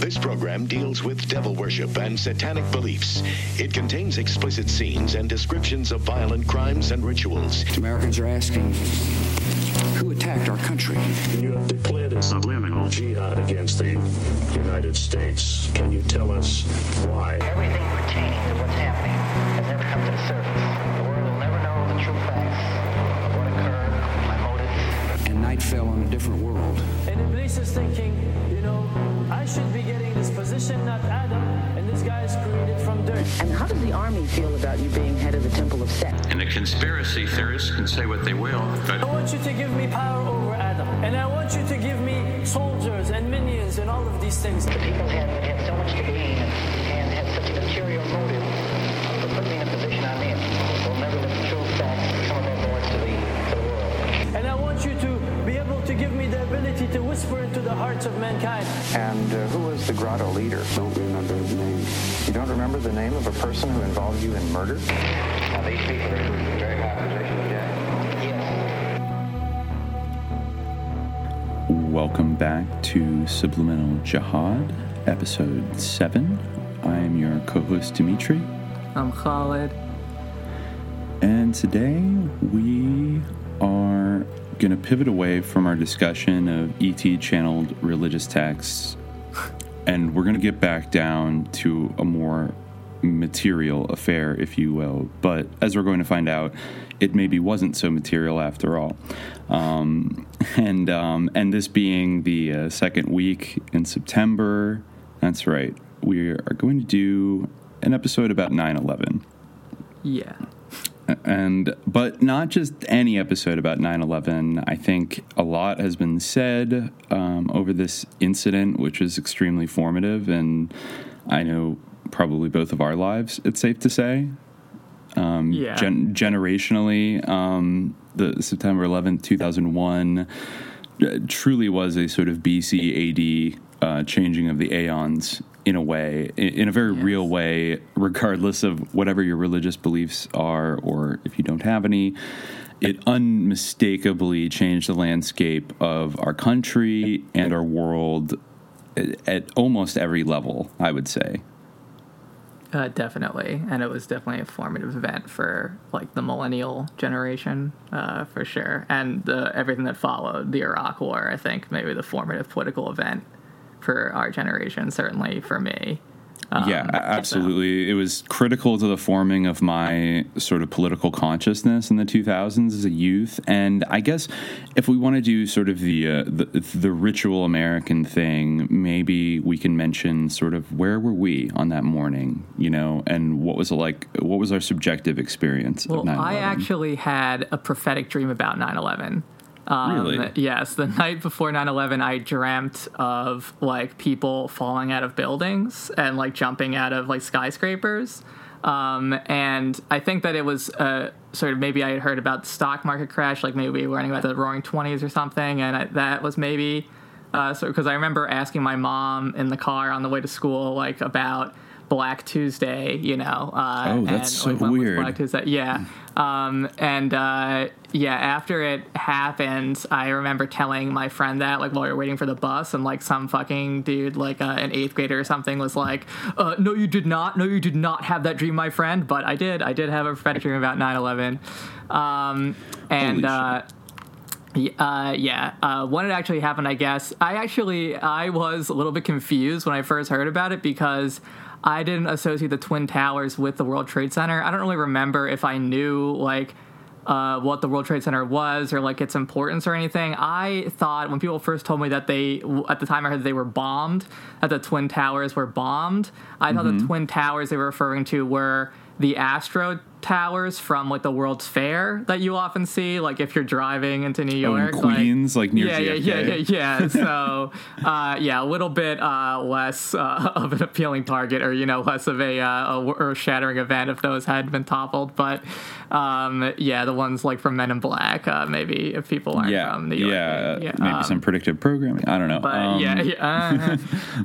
This program deals with devil worship and satanic beliefs. It contains explicit scenes and descriptions of violent crimes and rituals. Americans are asking who attacked our country? You have declared a subliminal jihad against the United States. Can you tell us why? Everything pertaining to what's happening has never come to the surface. The world will never know the true facts of what occurred, my motives. And night fell on a different world. And Iblis is thinking, you know, I should be getting this position, not Adam, and this guy is created from dirt. And how does the army feel about you being head of the Temple of Set? And the conspiracy theorists can say what they will, but I want you to give me power over Adam, and I want you to give me soldiers and minions and all of these things. The people had, had so much to gain and had such a material motive into of mankind. And uh, who was the grotto leader? Don't remember his name. You don't remember the name of a person who involved you in murder? now these people are in very high positions, yeah. Yes. Welcome back to Subliminal Jihad, episode 7. I am your co host Dimitri, I'm Khalid. and today we are going to pivot away from our discussion of ET channeled religious texts, and we're going to get back down to a more material affair, if you will. But as we're going to find out, it maybe wasn't so material after all. Um, and um, and this being the uh, second week in September, that's right. We are going to do an episode about 9/11 Yeah. And but not just any episode about 9-11 i think a lot has been said um, over this incident which is extremely formative and i know probably both of our lives it's safe to say um, Yeah. gen- generationally um, the september 11th 2001 uh, truly was a sort of bc ad uh, changing of the aeons in a way in, a very Yes. real way regardless of whatever your religious beliefs are or if you don't have any it unmistakably changed the landscape of our country and our world at, at almost every level i would say Uh, definitely, and it was definitely a formative event for like the millennial generation, uh, for sure, and the, everything that followed the Iraq War. I think maybe the formative political event for our generation, certainly for me. yeah, a- absolutely. It was critical to the forming of my sort of political consciousness in the 2000s as a youth. And I guess if we want to do sort of the, uh, the the ritual American thing, maybe we can mention sort of where were we on that morning, you know, and what was it like? What was our subjective experience Well, of 9/11? I actually had a prophetic dream about 9/11. Um, Really? Yes, the night before 9/11, I dreamt of like people falling out of buildings and like jumping out of like skyscrapers. Um, and I think that it was uh, sort of maybe I had heard about the stock market crash, like maybe we were learning about the Roaring Twenties or something, and I, that was maybe uh, so because I remember asking my mom in the car on the way to school like about Black Tuesday, you know. Uh, Oh, that's and, so like, weird. Black Tuesday? Yeah. Um, and uh, yeah, after it happened, I remember telling my friend that, like, while we were waiting for the bus, and like some fucking dude, like uh, an eighth grader or something, was like, uh, "No, you did not. No, you did not have that dream, my friend." But I did. I did have a prophetic dream about 9/11. Um, and uh, Uh, yeah. Uh, when it actually happened, I guess I actually I was a little bit confused when I first heard about it because I didn't associate the Twin Towers with the World Trade Center. I don't really remember if I knew like uh, what the World Trade Center was or like its importance or anything. I thought when people first told me that they at the time I heard they were bombed, that the Twin Towers were bombed. I thought the Twin Towers they were referring to were the Astro towers from like the World's Fair that you often see, like if you're driving into New Oh, York, like- Queens, like, near yeah, yeah, yeah, yeah, yeah. So, uh, yeah, a little bit uh, less uh, of an appealing target, or you know, less of a, uh, a earth-shattering event if those had been toppled. But um, yeah, the ones like from Men in Black, uh, maybe if people aren't yeah, from New York, yeah, maybe um, some predictive programming. I don't know. But Um, yeah, yeah. uh,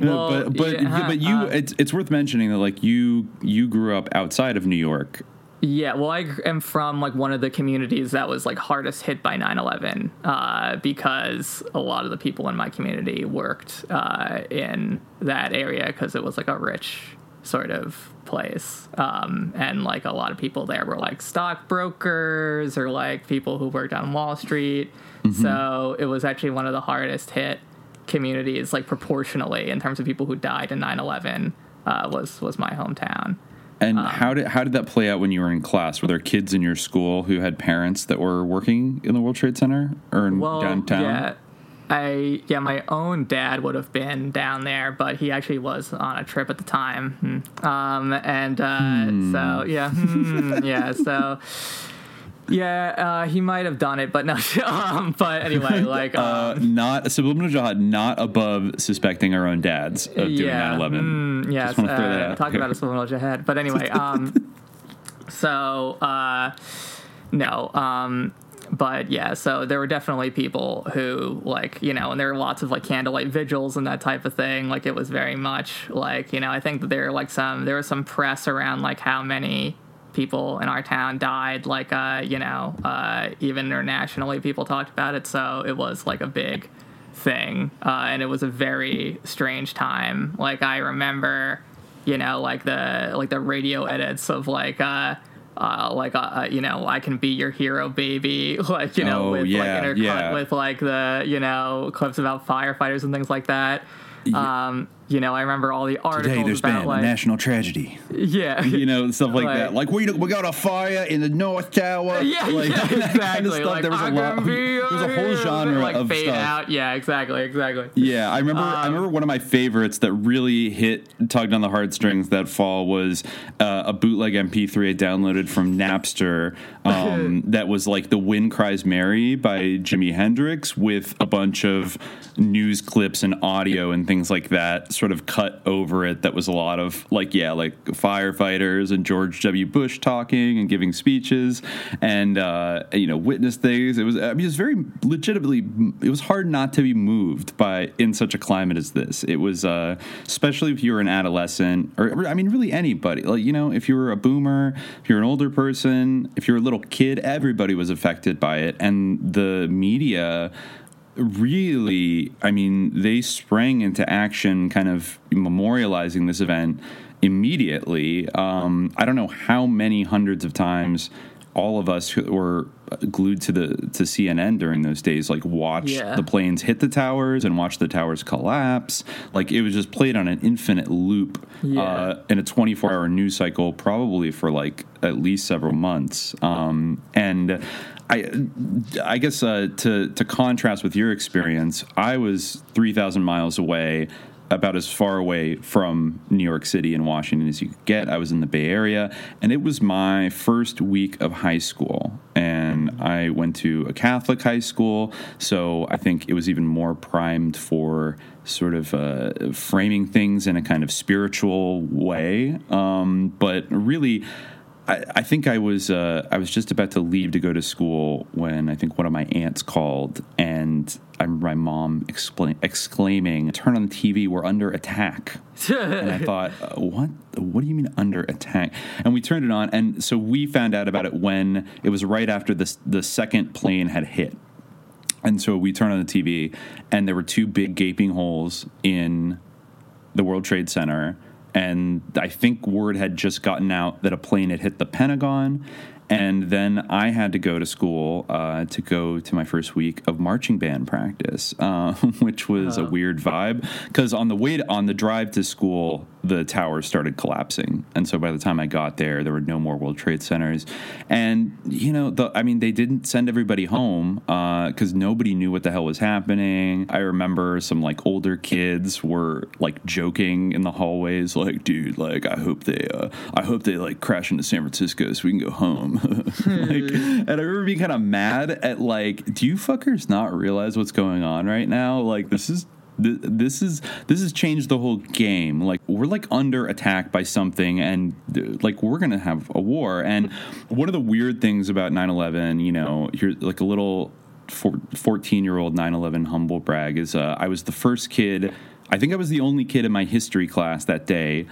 well, but but yeah, but you, uh, it's it's worth mentioning that like you you grew up outside of New York. Yeah, well, I am from like one of the communities that was like hardest hit by 9/11 uh, because a lot of the people in my community worked uh, in that area because it was like a rich sort of place, um, and like a lot of people there were like stockbrokers or like people who worked on Wall Street. Mm-hmm. So it was actually one of the hardest hit communities, like proportionally in terms of people who died in 9/11. Uh, was was my hometown. And um, how did how did that play out when you were in class? Were there kids in your school who had parents that were working in the World Trade Center or in well, downtown? Yeah. I yeah, my own dad would have been down there, but he actually was on a trip at the time. Hmm. Um, and uh, hmm. so yeah, hmm, yeah, so yeah, uh, he might have done it, but no. um, but anyway, like uh, um, uh, not subliminal jihad, not above suspecting our own dads of doing yeah, 9/11. Mm, yes, uh, talk about a subliminal jihad. But anyway, um, so uh, no, um, but yeah, so there were definitely people who like you know, and there were lots of like candlelight vigils and that type of thing. Like it was very much like you know, I think that there were like some there was some press around like how many people in our town died. Like, uh, you know, uh, even internationally, people talked about it. So it was like a big thing, uh, and it was a very strange time. Like, I remember, you know, like the like the radio edits of like. Uh, uh, like uh, uh you know, I can be your hero, baby. Like you know, oh, with yeah, like intercut yeah. with like the you know clips about firefighters and things like that. Yeah. Um, you know, I remember all the articles Today there's about been like a national tragedy. Yeah, you know stuff like, like that. Like we we got a fire in the North Tower. Yeah, like, yeah exactly. Kind of like, there was a lot. There was a whole genre like of fade stuff. out. Yeah, exactly, exactly. Yeah, I remember. Um, I remember one of my favorites that really hit tugged on the heartstrings that fall was uh, a bootleg MP3 I downloaded from Napster. Um, that was like "The Wind Cries Mary" by Jimi Hendrix with a bunch of news clips and audio and things like that, sort of cut over it. That was a lot of like, yeah, like firefighters and George W. Bush talking and giving speeches and uh, you know witness things. It was I mean, it was very legitimately. It was hard not to be moved by in such a climate as this. It was uh, especially if you were an adolescent or I mean, really anybody. Like you know, if you were a boomer, if you're an older person, if you're a little kid, everybody was affected by it, and the media really, I mean, they sprang into action, kind of memorializing this event immediately. Um, I don't know how many hundreds of times all of us who were glued to the to CNN during those days, like watch yeah. the planes hit the towers and watch the towers collapse. Like it was just played on an infinite loop yeah. uh, in a 24 hour news cycle, probably for like at least several months. Um, and I, I guess uh, to to contrast with your experience, I was three thousand miles away, about as far away from New York City and Washington as you could get. I was in the Bay Area, and it was my first week of high school, and I went to a Catholic high school, so I think it was even more primed for sort of uh, framing things in a kind of spiritual way. Um, but really I, I think I was uh, I was just about to leave to go to school when I think one of my aunts called and I my mom explain, exclaiming, "Turn on the TV! We're under attack!" and I thought, uh, "What? What do you mean under attack?" And we turned it on, and so we found out about it when it was right after the the second plane had hit. And so we turned on the TV, and there were two big gaping holes in the World Trade Center and I think word had just gotten out that a plane had hit the Pentagon, and then I had to go to school uh, to go to my first week of marching band practice, uh, which was oh. a weird vibe. Because on the way to, on the drive to school, the towers started collapsing, and so by the time I got there, there were no more World Trade Centers. And you know, the, I mean, they didn't send everybody home because uh, nobody knew what the hell was happening. I remember some like older kids were like joking in the hallways, like, "Dude, like, I hope they, uh, I hope they like crash into San Francisco so we can go home." like, and I remember being kind of mad at like, do you fuckers not realize what's going on right now? Like, this is this is this has changed the whole game. Like we're like under attack by something and like we're gonna have a war. And one of the weird things about 9-11 you know you're like a little 14 year old 9-11 humble brag is uh, i was the first kid i think i was the only kid in my history class that day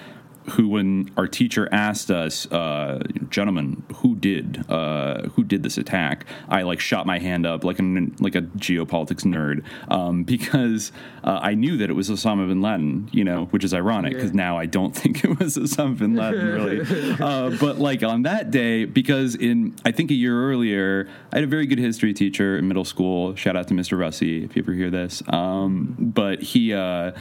who, when our teacher asked us, uh, "Gentlemen, who did uh, who did this attack?" I like shot my hand up like a like a geopolitics nerd um, because uh, I knew that it was Osama bin Laden. You know, which is ironic because now I don't think it was Osama bin Laden really. uh, but like on that day, because in I think a year earlier, I had a very good history teacher in middle school. Shout out to Mr. Russi if you ever hear this. Um, but he uh,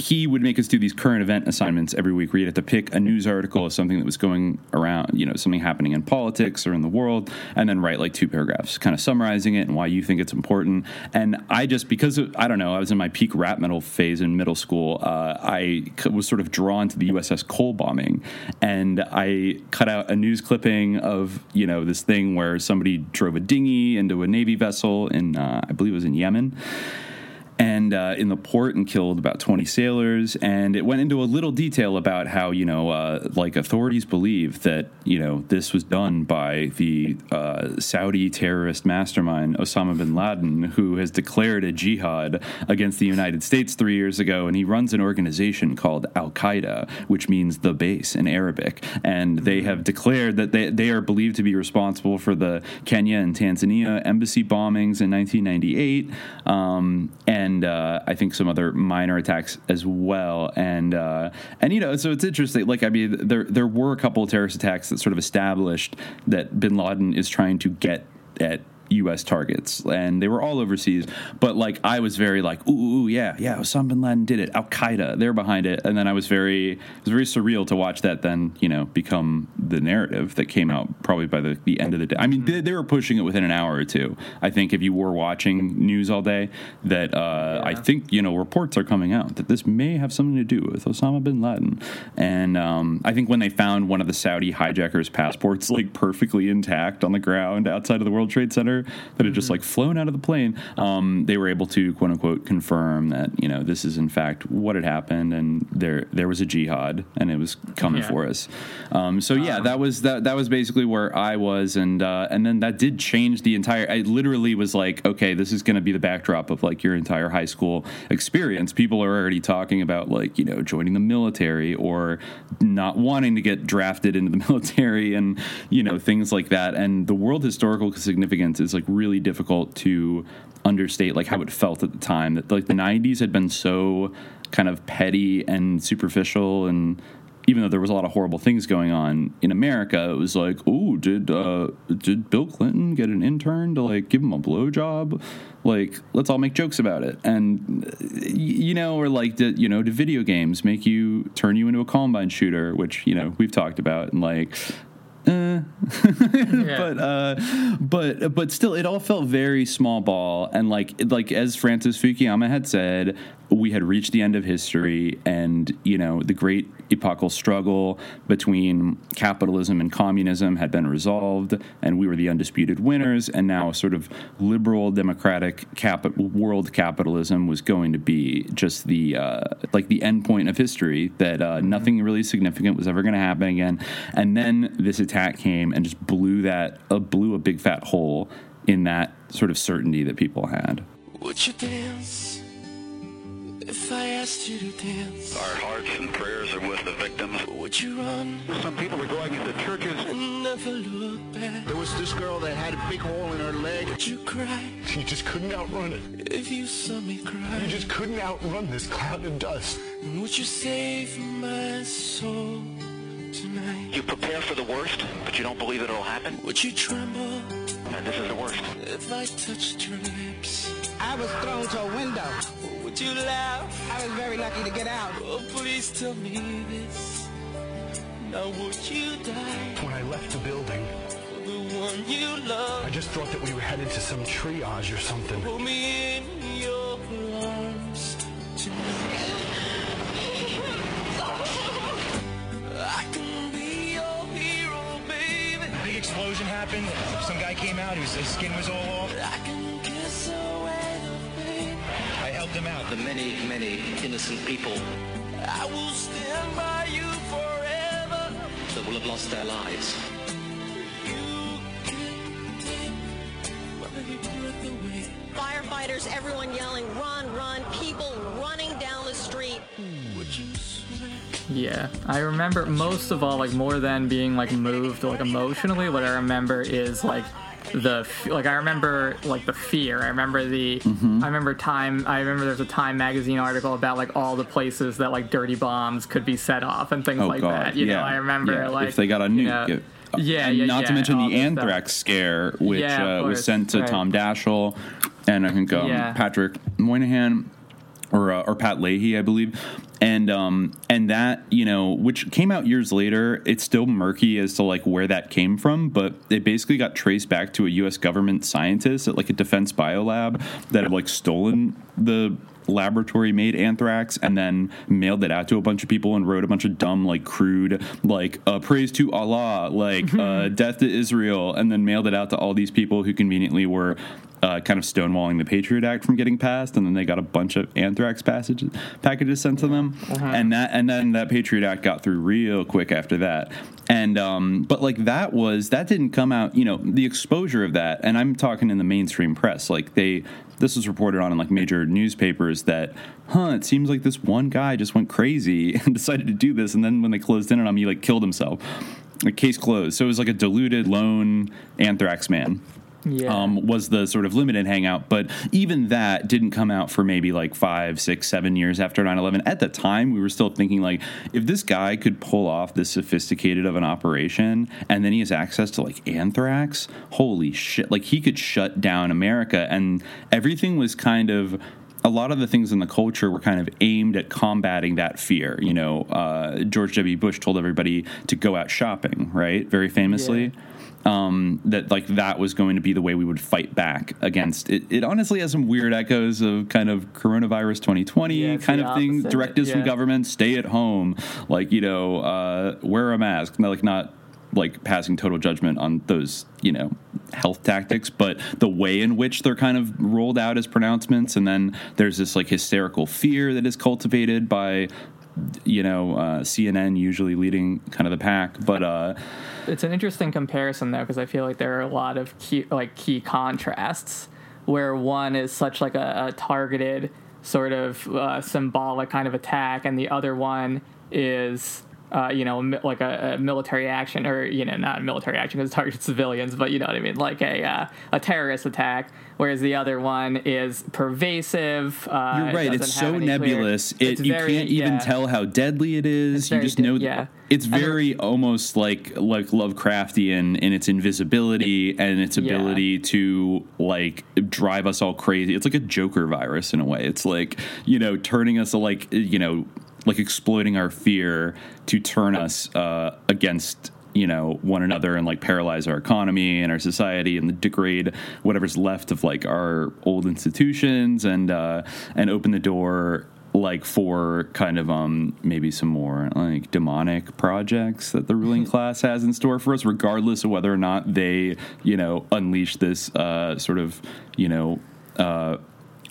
he would make us do these current event assignments every week where you had to pick a news article of something that was going around, you know, something happening in politics or in the world, and then write like two paragraphs, kind of summarizing it and why you think it's important. And I just because of, I don't know, I was in my peak rap metal phase in middle school. Uh, I was sort of drawn to the USS Cole bombing, and I cut out a news clipping of you know this thing where somebody drove a dinghy into a navy vessel in uh, I believe it was in Yemen and uh, in the port and killed about 20 sailors. And it went into a little detail about how, you know, uh, like authorities believe that, you know, this was done by the uh, Saudi terrorist mastermind, Osama bin Laden, who has declared a jihad against the United States three years ago. And he runs an organization called Al Qaeda, which means the base in Arabic. And they have declared that they, they are believed to be responsible for the Kenya and Tanzania embassy bombings in 1998. Um, and and uh, I think some other minor attacks as well. And uh, and you know, so it's interesting. Like, I mean, there there were a couple of terrorist attacks that sort of established that Bin Laden is trying to get at U.S. targets, and they were all overseas. But like, I was very like, ooh, ooh yeah, yeah, Osama bin Laden did it. Al Qaeda, they're behind it. And then I was very, it was very surreal to watch that then, you know, become the narrative that came out probably by the, the end of the day. I mean, they, they were pushing it within an hour or two. I think if you were watching news all day, that uh, yeah. I think you know reports are coming out that this may have something to do with Osama bin Laden. And um, I think when they found one of the Saudi hijackers' passports like perfectly intact on the ground outside of the World Trade Center that had just mm-hmm. like flown out of the plane, um, they were able to quote unquote confirm that you know this is in fact what had happened, and there there was a jihad and it was coming yeah. for us. Um, so yeah, um, that was that that was basically where I was, and uh, and then that did change the entire. I literally was like, okay, this is going to be the backdrop of like your entire high school experience. People are already talking about like you know joining the military or not wanting to get drafted into the military, and you know things like that. And the world historical significance is is like really difficult to understate like how it felt at the time that like the 90s had been so kind of petty and superficial and even though there was a lot of horrible things going on in America, it was like, oh, did uh, did Bill Clinton get an intern to like give him a blowjob? Like, let's all make jokes about it, and you know, or like, did you know, do video games make you turn you into a Columbine shooter? Which you know we've talked about, and like, uh, yeah. but uh, but but still, it all felt very small ball, and like like as Francis Fukuyama had said, we had reached the end of history and you know the great epochal struggle between capitalism and communism had been resolved and we were the undisputed winners. And now sort of liberal democratic cap- world capitalism was going to be just the uh, like the end point of history that uh, nothing really significant was ever going to happen again. And then this attack came and just blew that uh, blew a big fat hole in that sort of certainty that people had would you dance if I asked you to dance, our hearts and prayers are with the victims. Would you run? Some people were going into churches and never look back. There was this girl that had a big hole in her leg. Would you cry? You just couldn't outrun it. If you saw me cry, you just couldn't outrun this cloud of dust. Would you save my soul? Tonight. You prepare for the worst, but you don't believe it'll happen? Would you tremble? And this is the worst. If I touched your lips. I was thrown to a window. Would you laugh? I was very lucky to get out. Oh, please tell me this. Now would you die? When I left the building, for the one you love. I just thought that we were headed to some triage or something. Hold me in happened. Some guy came out. His, his skin was all off. I can kiss away helped him out. The many, many innocent people. I will stand by you forever. That will have lost their lives. Firefighters, everyone yelling, run, run, Yeah, I remember most of all, like more than being like moved like emotionally. What I remember is like the like I remember like the fear. I remember the Mm-hmm. I remember time. I remember there's a Time magazine article about like all the places that like dirty bombs could be set off and things Oh like god, that. You yeah. know, I remember yeah. like if they got a you nuke. know, it- yeah, and yeah, not to yeah, mention all the this stuff. anthrax scare, which Yeah, uh, was sent to right. Tom Daschle and I think um, Yeah. Patrick Moynihan or uh, or Pat Leahy, I believe, and um and that you know which came out years later. It's still murky as to like where that came from, but it basically got traced back to a U.S. government scientist at like a defense biolab that had like stolen the laboratory made anthrax and then mailed it out to a bunch of people and wrote a bunch of dumb like crude like uh, praise to allah like uh, death to israel and then mailed it out to all these people who conveniently were uh, kind of stonewalling the Patriot Act from getting passed, and then they got a bunch of anthrax passages, packages sent to them, and that and then that Patriot Act got through real quick after that. And um, but like that was that didn't come out, you know, the exposure of that, and I'm talking in the mainstream press, like they this was reported on in like major newspapers that, huh, it seems like this one guy just went crazy and decided to do this, and then when they closed in on him, he like killed himself. Like case closed. So it was like a deluded lone anthrax man Yeah. um, was the sort of limited hangout. But even that didn't come out for maybe like five, six, seven years after 9 11. At the time, we were still thinking, like, if this guy could pull off this sophisticated of an operation and then he has access to like anthrax, holy shit. Like, he could shut down America. And everything was kind of. A lot of the things in the culture were kind of aimed at combating that fear. You know, uh, George W. Bush told everybody to go out shopping, right? Very famously um, that like that was going to be the way we would fight back against it. It honestly has some weird echoes of kind of coronavirus 2020 Yeah, kind of thing. opposite, Directives from government: stay at home, like you know, uh, wear a mask. Not, like not like passing total judgment on those you know health tactics but the way in which they're kind of rolled out as pronouncements and then there's this like hysterical fear that is cultivated by you know uh, cnn usually leading kind of the pack but uh it's an interesting comparison though because I feel like there are a lot of key like key contrasts where one is such like a, a targeted sort of uh, symbolic kind of attack, and the other one is. Uh, you know, like a, a military action, or you know, not a military action because it targets civilians, but you know what I mean, like a uh, a terrorist attack. Whereas the other one is pervasive. Uh, You're it right. It's so any clear- nebulous. It, you very- can't even yeah. tell how deadly it is. You just di- know. yeah. It's very almost like like Lovecraftian in its invisibility and its Yeah. ability to like drive us all crazy. It's like a Joker virus in a way. It's like you know turning us like you know like exploiting our fear to turn us uh, against you know one another and like paralyze our economy and our society and degrade whatever's left of like our old institutions and uh and open the door like for kind of um maybe some more like demonic projects that the ruling class has in store for us regardless of whether or not they you know unleash this uh sort of you know uh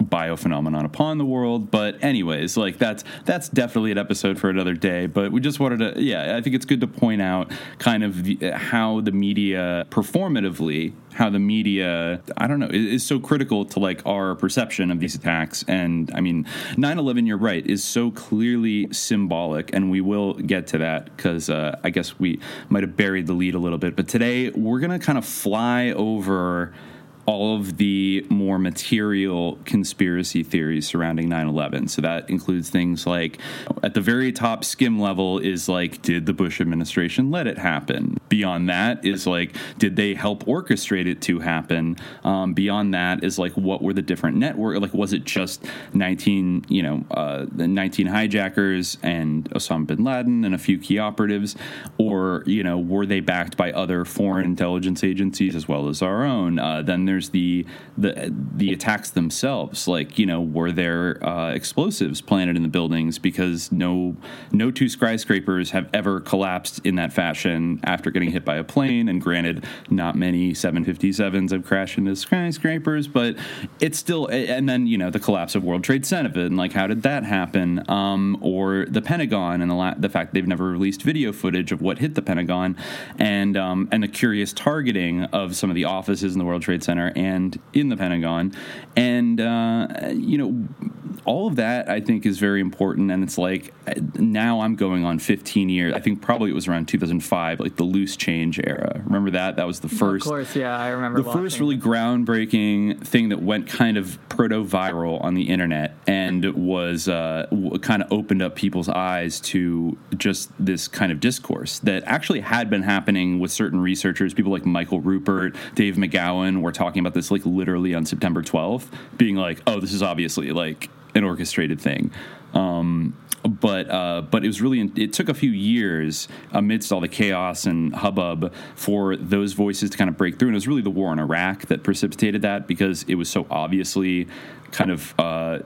biophenomenon upon the world. But anyways like that's that's definitely an episode for another day. But we just wanted to yeah i think it's good to point out kind of the, how the media performatively how the media i don't know is, is so critical to like our perception of these attacks. And i mean 9-11 you're right is so clearly symbolic. And we will get to that because uh, i guess we might have buried the lead a little bit. But today we're gonna kind of fly over all of the more material conspiracy theories surrounding 9-11 so that includes things like at the very top skim level is like did the bush administration let it happen? Beyond that is like did they help orchestrate it to happen? Um, beyond that is like what were the different network like was it just 19 you know uh, the 19 hijackers and osama bin laden and a few key operatives? Or you know were they backed by other foreign intelligence agencies as well as our own? Uh, then there's the the the attacks themselves. Like you know were there uh, explosives planted in the buildings? Because no no two skyscrapers have ever collapsed in that fashion after getting hit by a plane. And granted not many 757s have crashed into skyscrapers but it's still and then you know the collapse of World Trade Center and like how did that happen? Um, or the Pentagon and the, la- the fact they've never released video footage of what hit the Pentagon. And um, and the curious targeting of some of the offices in the World Trade Center and in the Pentagon and uh, you know all of that I think is very important, and it's like now I'm going on 15 years. I think probably it was around 2005, like the loose change era. Remember that? That was the first. Of course, yeah, I remember. The first really groundbreaking thing that went kind of proto viral on the internet and was uh, kind of opened up people's eyes to just this kind of discourse that actually had been happening with certain researchers. People like Michael Ruppert, Dave McGowan were talking about this like literally on September 12th, being like, "Oh, this is obviously like an orchestrated thing." Um, but uh, but it was really it took a few years amidst all the chaos and hubbub for those voices to kind of break through and it was really the war in Iraq that precipitated that because it was so obviously kind of uh,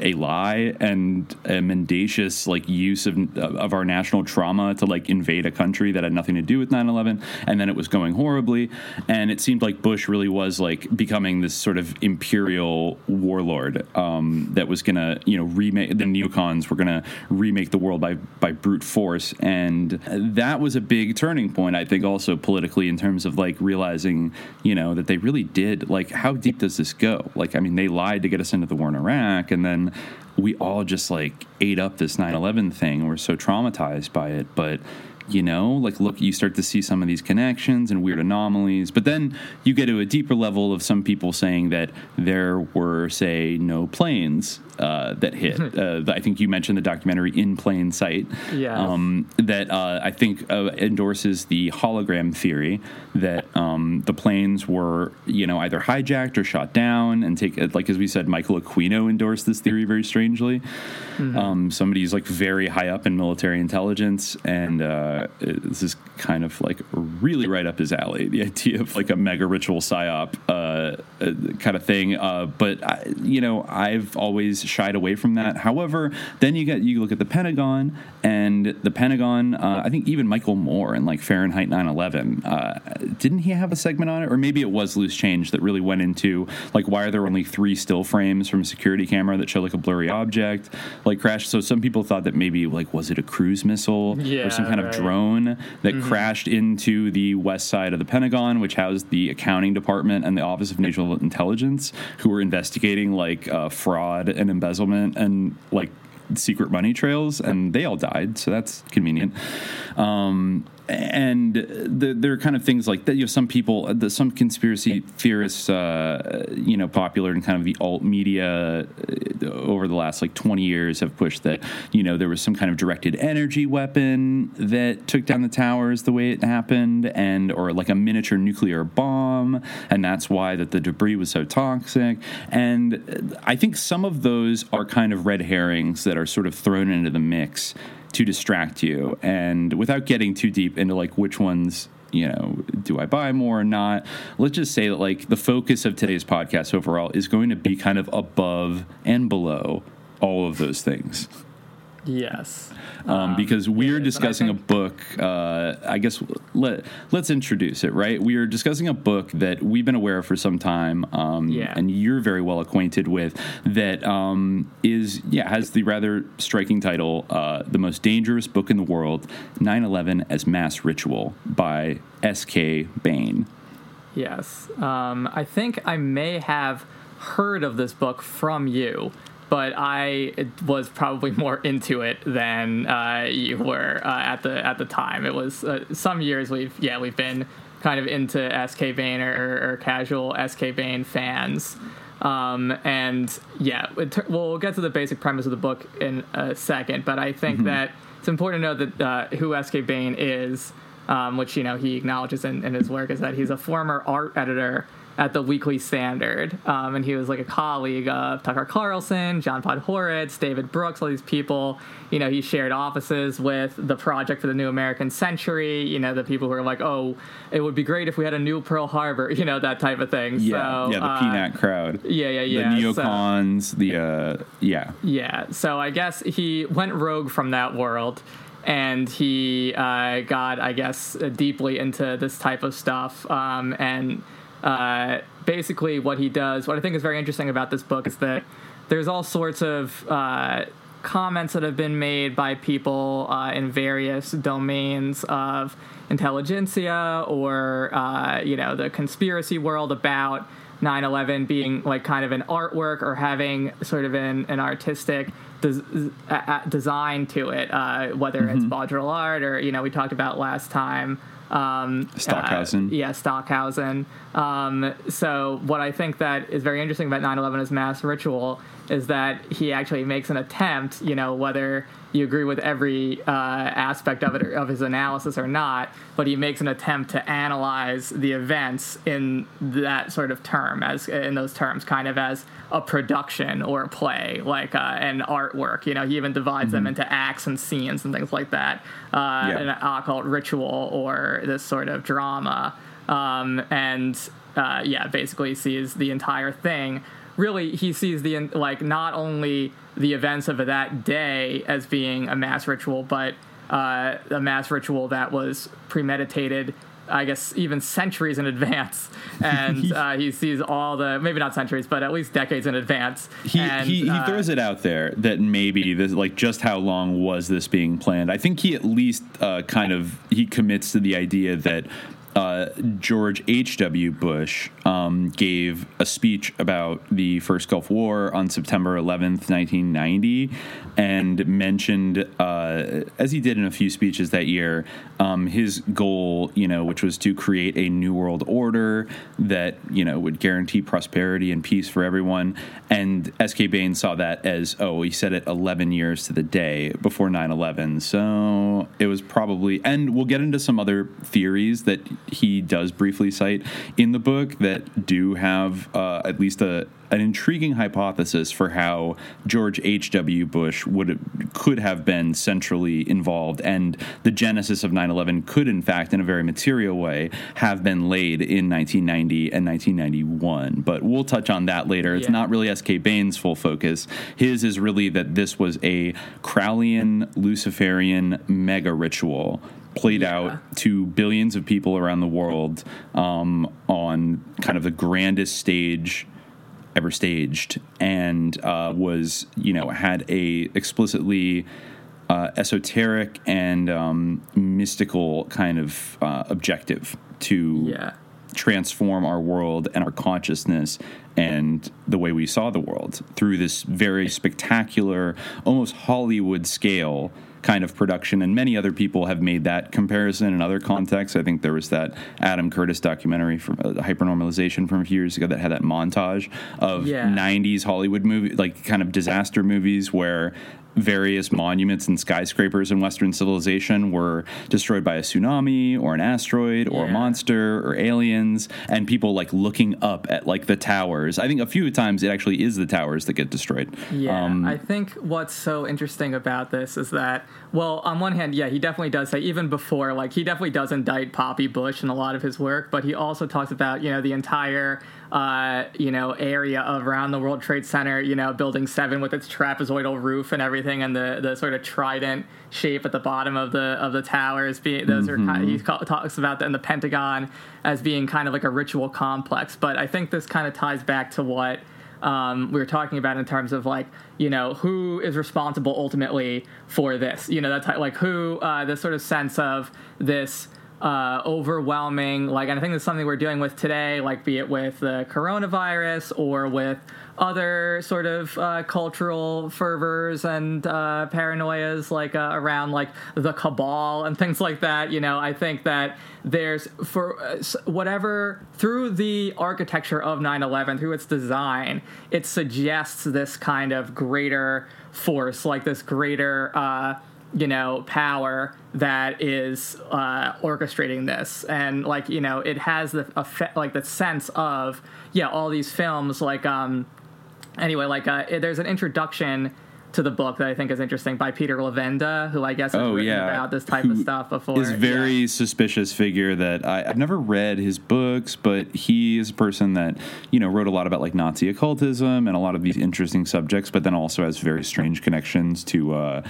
a lie and a mendacious like use of of our national trauma to like invade a country that had nothing to do with 9/11 and then it was going horribly. And it seemed like Bush really was like becoming this sort of imperial warlord um, that was going to you know remake the neocons were going to remake the world by by brute force. And that was a big turning point I think also politically in terms of like realizing you know that they really did like how deep does this go? Like I mean they lied to get us into the war in Iraq, and then we all just like ate up this 9/11 thing. We're so traumatized by it, but you know like look you start to see some of these connections and weird anomalies but then you get to a deeper level of some people saying that there were say no planes uh, that hit. uh, I think you mentioned the documentary In Plain Sight. Yeah. Um, that uh, I think uh, endorses the hologram theory that um, the planes were, you know, either hijacked or shot down and take, like as we said, Michael Aquino endorsed this theory very strangely. Mm-hmm. Um, somebody who's like very high up in military intelligence, and uh, this is kind of like really right up his alley. The idea of like a mega ritual psyop uh, kind of thing. but I, you know, I've always shied away from that. However, then you get you look at the Pentagon, and the Pentagon. Uh, I think even Michael Moore in like Fahrenheit 9/11. Uh, didn't he have a segment on it, or maybe it was Loose Change that really went into like why are there only three still frames from a security camera that show like a blurry object like crash? So some people thought that maybe like was it a cruise missile yeah, or some kind right. of drone that mm-hmm. crashed into the west side of the Pentagon, which housed the accounting department and the Office of National Intelligence, who were investigating like uh, fraud and embezzlement and like secret money trails, and they all died. So that's convenient. Um, and the, there are kind of things like that. You know, some people, the, some conspiracy theorists, uh, you know, popular in kind of the alt media uh, over the last like 20 years have pushed that, you know, there was some kind of directed energy weapon that took down the towers the way it happened, and or like a miniature nuclear bomb, and that's why that the debris was so toxic. And I think some of those are kind of red herrings that are sort of thrown into the mix to distract you. And without getting too deep into like which ones you know, do I buy more or not? Let's just say that like the focus of today's podcast overall is going to be kind of above and below all of those things. Yes, um, because we're discussing think, a book. Uh, I guess let let's introduce it. Right, we are discussing a book that we've been aware of for some time, um, yeah. and you're very well acquainted with. That um, is, yeah, has the rather striking title, uh, "The Most Dangerous Book in the World: 9/11 as Mass Ritual" by S.K. Bain. Yes, um, I think I may have heard of this book from you but I was probably more into it than uh, you were uh, at the at the time. It was uh, some years we've yeah we've been kind of into SK Bain or, or casual SK Bain fans. Um, and yeah, it, we'll get to the basic premise of the book in a second, but I think mm-hmm. that it's important to know that uh, who SK Bain is, um, which you know he acknowledges in, in his work, is that he's a former art editor at the Weekly Standard. Um, and he was like a colleague of Tucker Carlson, John Podhoretz, David Brooks, all these people. You know, he shared offices with the Project for the New American Century, you know, the people who are like, oh, it would be great if we had a new Pearl Harbor, you know, that type of thing. Yeah, so, yeah, the uh, PNAC crowd. Yeah, yeah, yeah. The neocons, so, the, uh, yeah. Yeah, so I guess he went rogue from that world and he uh, got, I guess, deeply into this type of stuff. Um, and uh, basically, what he does, what I think is very interesting about this book is that there's all sorts of uh, comments that have been made by people uh, in various domains of intelligentsia or uh, you know the conspiracy world about 9/11 being like kind of an artwork or having sort of an, an artistic des- design to it, uh, whether it's Baudrillard art or you know we talked about last time. Um, Stockhausen. uh, yeah, Stockhausen. Um, so what I think that is very interesting about 9/11 as mass ritual is that he actually makes an attempt. You know, whether you agree with every uh, aspect of it or of his analysis or not, but he makes an attempt to analyze the events in that sort of term, as in those terms, kind of as a production or a play, like uh, an artwork. You know, he even divides them into acts and scenes and things like that. Uh, Yeah. An occult ritual or this sort of drama, um, and uh, yeah, basically sees the entire thing. Really, he sees the like not only the events of that day as being a mass ritual, but uh, a mass ritual that was premeditated. I guess even centuries in advance, and uh, he sees all the maybe not centuries, but at least decades in advance. He, and, he, he uh, throws it out there that maybe this like just how long was this being planned i think he at least uh, kind of he commits to the idea that uh, George H.W. Bush um, gave a speech about the first Gulf War on September 11th, 1990, and mentioned, uh, as he did in a few speeches that year, um, his goal, you know, which was to create a new world order that, you know, would guarantee prosperity and peace for everyone. And S.K. Bain saw that as, oh, he said it 11 years to the day before 9 11. So it was probably, and we'll get into some other theories that he does briefly cite in the book that do have uh, at least a an intriguing hypothesis for how George H.W. Bush would could have been centrally involved, and the genesis of 9/11 could, in fact, in a very material way, have been laid in 1990 and 1991. But we'll touch on that later. It's Yeah. not really S.K. Bain's full focus. His is really that this was a Crowleyan Luciferian mega ritual played out to billions of people around the world um, on kind of the grandest stage ever staged and uh, was you know had a explicitly uh, esoteric and um, mystical kind of uh, objective to Yeah. transform our world and our consciousness and the way we saw the world through this very spectacular, almost Hollywood scale kind of production. And many other people have made that comparison in other contexts. I think there was that Adam Curtis documentary from uh, Hypernormalization from a few years ago that had that montage of Yeah. 90s Hollywood movie, like kind of disaster movies where various monuments and skyscrapers in Western civilization were destroyed by a tsunami or an asteroid or a monster or aliens, and people like looking up at like the towers. I think a few times it actually is the towers that get destroyed. Yeah, Um, I think what's so interesting about this is that, well, on one hand, yeah, he definitely does say, even before, like, he definitely does indict Poppy Bush in a lot of his work, but he also talks about, you know, the entire, uh, you know, area around the World Trade Center, you know, Building 7 with its trapezoidal roof and everything, and the, the sort of trident shape at the bottom of the of the towers. Being, those are kind he ca- talks about that in the Pentagon as being kind of like a ritual complex. But I think this kind of ties back to what um, we were talking about in terms of like you know who is responsible ultimately for this you know that's like who uh, this sort of sense of this uh, overwhelming. Like and i think that's something we're dealing with today like be it with the coronavirus or with other sort of uh, cultural fervors and uh, paranoias like uh, around like the cabal and things like that you know? I think that there's for uh, whatever through the architecture of 9-11 through its design it suggests this kind of greater force like this greater uh, you know power that is uh, orchestrating this. And like you know it has the effect like the sense of yeah all these films like um anyway like uh, there's an introduction to the book that I think is interesting by Peter Levenda, who I guess has Oh, written yeah. about this type of stuff before. is very suspicious figure that I, I've never read his books, but he is a person that you know wrote a lot about like Nazi occultism and a lot of these interesting subjects, but then also has very strange connections to uh,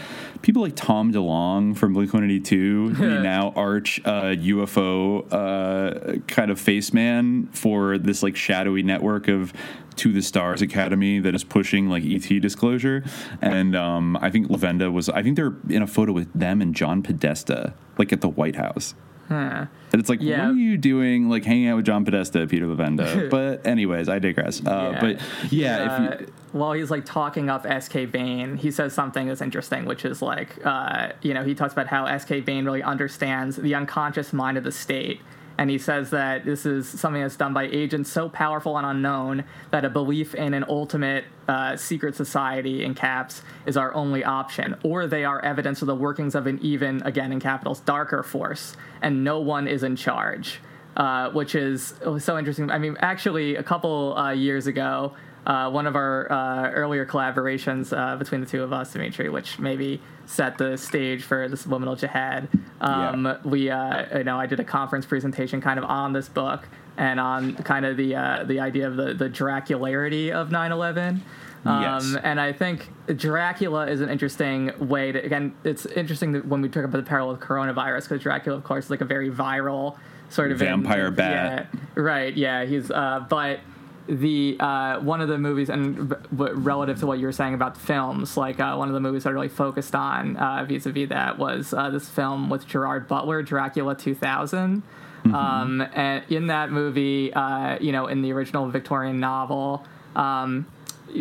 people like Tom DeLonge from Blink One Eighty Two, the now arch uh, UFO uh, kind of face man for this like shadowy network of to the Stars Academy that is pushing like ET disclosure, and um, I think Levenda was. I think they're in a photo with them and John Podesta, like at the White House. Huh. And it's like, Yeah. what are you doing, like hanging out with John Podesta, Peter Levenda? but anyways, I digress. Uh, But yeah, if you, uh, while he's like talking up SK Bain, he says something that's interesting, which is like, uh, you know, he talks about how SK Bain really understands the unconscious mind of the state. And he says that this is something that's done by agents so powerful and unknown that a belief in an ultimate uh, secret society, in caps, is our only option. Or they are evidence of the workings of an even, again in capitals, darker force, and no one is in charge uh, which is so interesting. I mean, actually, a couple uh, years ago, uh, one of our uh, earlier collaborations uh, between the two of us, Dimitri, which maybe set the stage for the subliminal jihad. Um, We, uh, you know, I did a conference presentation kind of on this book and on kind of the uh, the idea of the the Dracularity of 9/11. Um, Yes. And I think Dracula is an interesting way to again. It's interesting that when we talk about the parallel with coronavirus, because Dracula, of course, is like a very viral sort of Vampire bat. Yeah, right. Yeah, he's. Uh, but the uh, one of the movies, and relative to what you were saying about films, like uh, one of the movies I really focused on uh, vis-a-vis that was uh, this film with Gerard Butler, Dracula 2000. Um, and in that movie, uh, you know, in the original Victorian novel, um,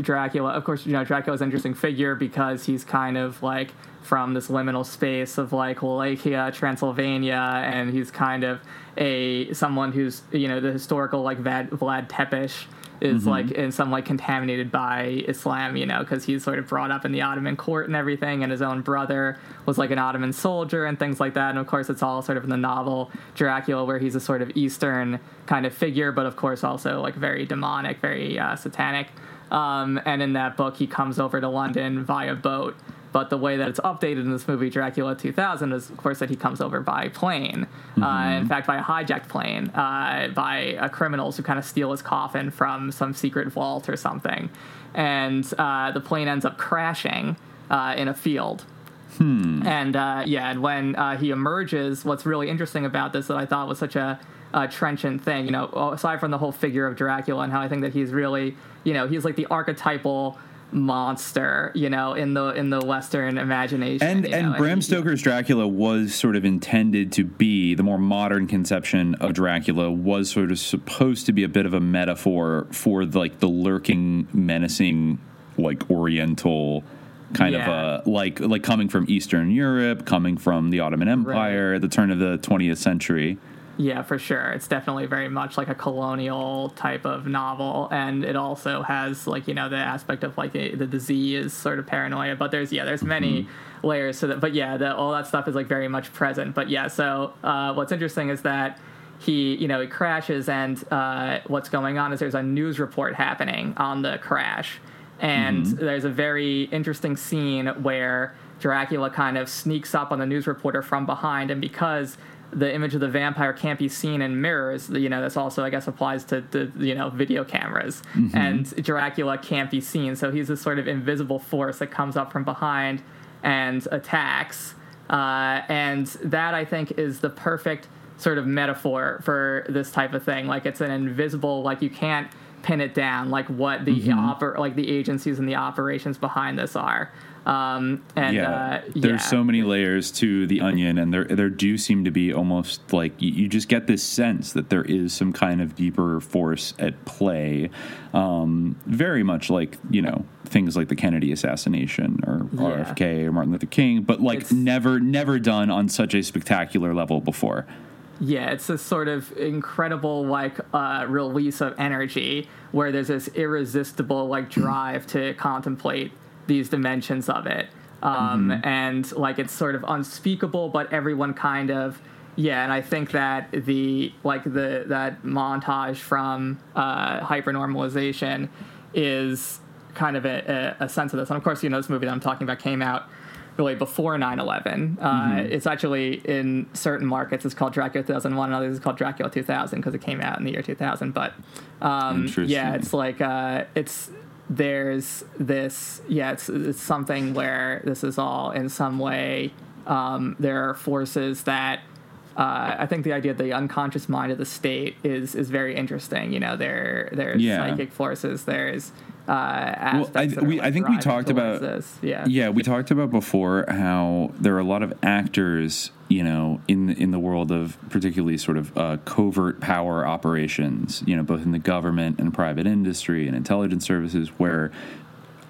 Dracula, of course, you know, Dracula's an interesting figure because he's kind of like from this liminal space of like Wallachia, Transylvania, and he's kind of a someone who's you know the historical like Vlad, Vlad Tepes is Mhm. like in some like contaminated by Islam, you know, because he's sort of brought up in the Ottoman court and everything, and his own brother was like an Ottoman soldier and things like that. And of course, it's all sort of in the novel Dracula, where he's a sort of Eastern kind of figure, but of course also like very demonic, very uh, satanic. Um, and in that book, he comes over to London via boat. But the way that it's updated in this movie, Dracula 2000, is of course that he comes over by plane. Uh, in fact, by a hijacked plane, uh, by uh, criminals who kind of steal his coffin from some secret vault or something. And uh, the plane ends up crashing uh, in a field. And uh, yeah, and when uh, he emerges, what's really interesting about this that I thought was such a, a trenchant thing, you know, aside from the whole figure of Dracula and how I think that he's really, you know, he's like the archetypal monster, you know, in the in the Western imagination. and and know, Bram Stoker's Dracula was sort of intended to be the more modern conception of Dracula was sort of supposed to be a bit of a metaphor for like the lurking, menacing, like Oriental kind Yeah. of a like like coming from Eastern Europe, coming from the Ottoman Empire at the turn of the 20th century. Yeah, for sure. It's definitely very much like a colonial type of novel, and it also has like you know the aspect of like the, the disease sort of paranoia. But there's yeah, there's many layers to that. But yeah, the, all that stuff is like very much present. But yeah, so uh, what's interesting is that he you know he crashes, and uh, what's going on is there's a news report happening on the crash, and there's a very interesting scene where Dracula kind of sneaks up on the news reporter from behind, and because the image of the vampire can't be seen in mirrors, you know, this also, I guess, applies to the, you know, video cameras. Mhm. And Dracula can't be seen. So he's this sort of invisible force that comes up from behind and attacks. Uh, and that, I think, is the perfect sort of metaphor for this type of thing. Like, it's an invisible, like, you can't pin it down, like, what the, Mhm. oper- like, the agencies and the operations behind this are. Um, and yeah, uh, there's so many layers to the onion, and there there do seem to be almost like you, you just get this sense that there is some kind of deeper force at play. Um, very much like you know things like the Kennedy assassination or Yeah. RFK or Martin Luther King, but like never never done on such a spectacular level before. Yeah, it's this sort of incredible like uh, release of energy where there's this irresistible like drive to contemplate these dimensions of it, um, Mhm. and like it's sort of unspeakable, but everyone kind of yeah. And I think that the like the that montage from uh, hypernormalization is kind of a, a, a sense of this. And of course, you know, this movie that I'm talking about came out really before 9-11 uh, Mhm. it's actually in certain markets it's called dracula 2001 and others it's called dracula 2000 because it came out in the year 2000 but um, yeah it's like uh, it's there's this yeah it's, it's something where this is all in some way um, there are forces that uh, I think the idea of the unconscious mind of the state is is very interesting. You know, there there's Yeah. psychic forces. There's uh, Well. I, we, like, I think we talked about this. Yeah. yeah we talked about before how there are a lot of actors you know, in in the world of particularly sort of uh, covert power operations, you know, both in the government and private industry and intelligence services, where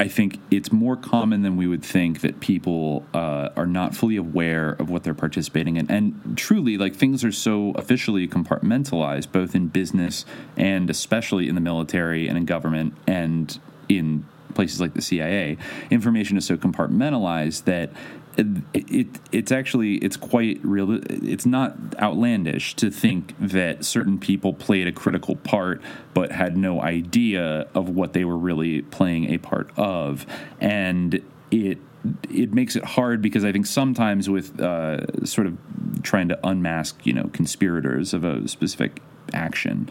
I think it's more common than we would think that people uh, are not fully aware of what they're participating in. And truly, like things are so officially compartmentalized, both in business and especially in the military and in government and in places like the CIA. Information is so compartmentalized that it, it, it's actually it's quite real it's not outlandish to think that certain people played a critical part but had no idea of what they were really playing a part of. And it it makes it hard because I think sometimes with uh, sort of trying to unmask, you know, conspirators of a specific action,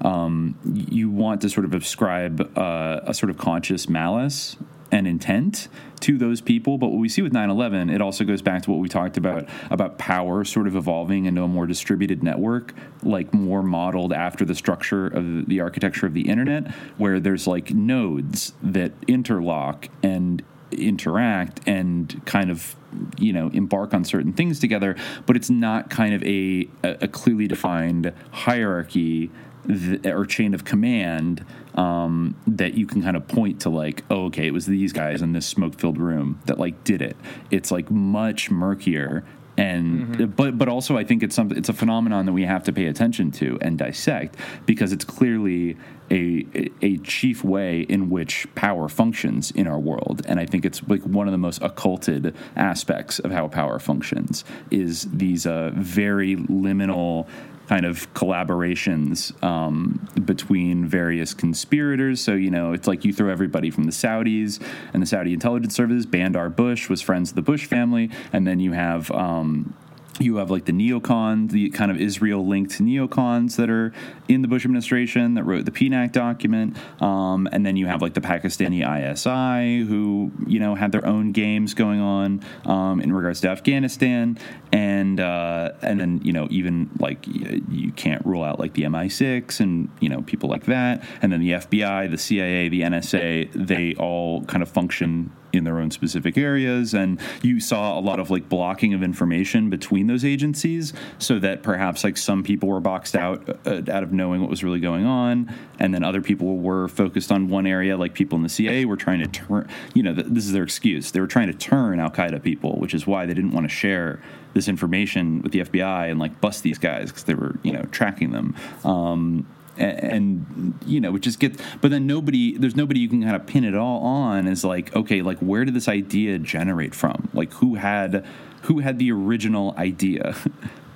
um, you want to sort of ascribe uh, a sort of conscious malice and intent to those people. But what we see with 9 11, it also goes back to what we talked about about power sort of evolving into a more distributed network, like more modeled after the structure of the architecture of the internet, where there's like nodes that interlock and interact and kind of you know embark on certain things together but it's not kind of a a clearly defined hierarchy th- or chain of command um, that you can kind of point to like oh okay it was these guys in this smoke filled room that like did it it's like much murkier and mm-hmm. but but also I think it's something it's a phenomenon that we have to pay attention to and dissect because it's clearly a a chief way in which power functions in our world and I think it's like one of the most occulted aspects of how power functions is these uh, very liminal kind of collaborations um, between various conspirators. So, you know, it's like you throw everybody from the Saudis and the Saudi intelligence services. Bandar Bush was friends of the Bush family. And then you have. Um, you have like the neocons, the kind of Israel linked neocons that are in the Bush administration that wrote the PNAC document. Um, and then you have like the Pakistani ISI who, you know, had their own games going on um, in regards to Afghanistan. And, uh, and then, you know, even like you can't rule out like the MI6 and, you know, people like that. And then the FBI, the CIA, the NSA, they all kind of function in their own specific areas and you saw a lot of like blocking of information between those agencies so that perhaps like some people were boxed out uh, out of knowing what was really going on and then other people were focused on one area like people in the CIA were trying to turn you know th- this is their excuse. They were trying to turn al-Qaeda people which is why they didn't want to share this information with the FBI and like bust these guys because they were you know tracking them. Um, and, and, you know it just gets but then nobody there's nobody you can kind of pin it all on is like okay like where did this idea generate from like who had who had the original idea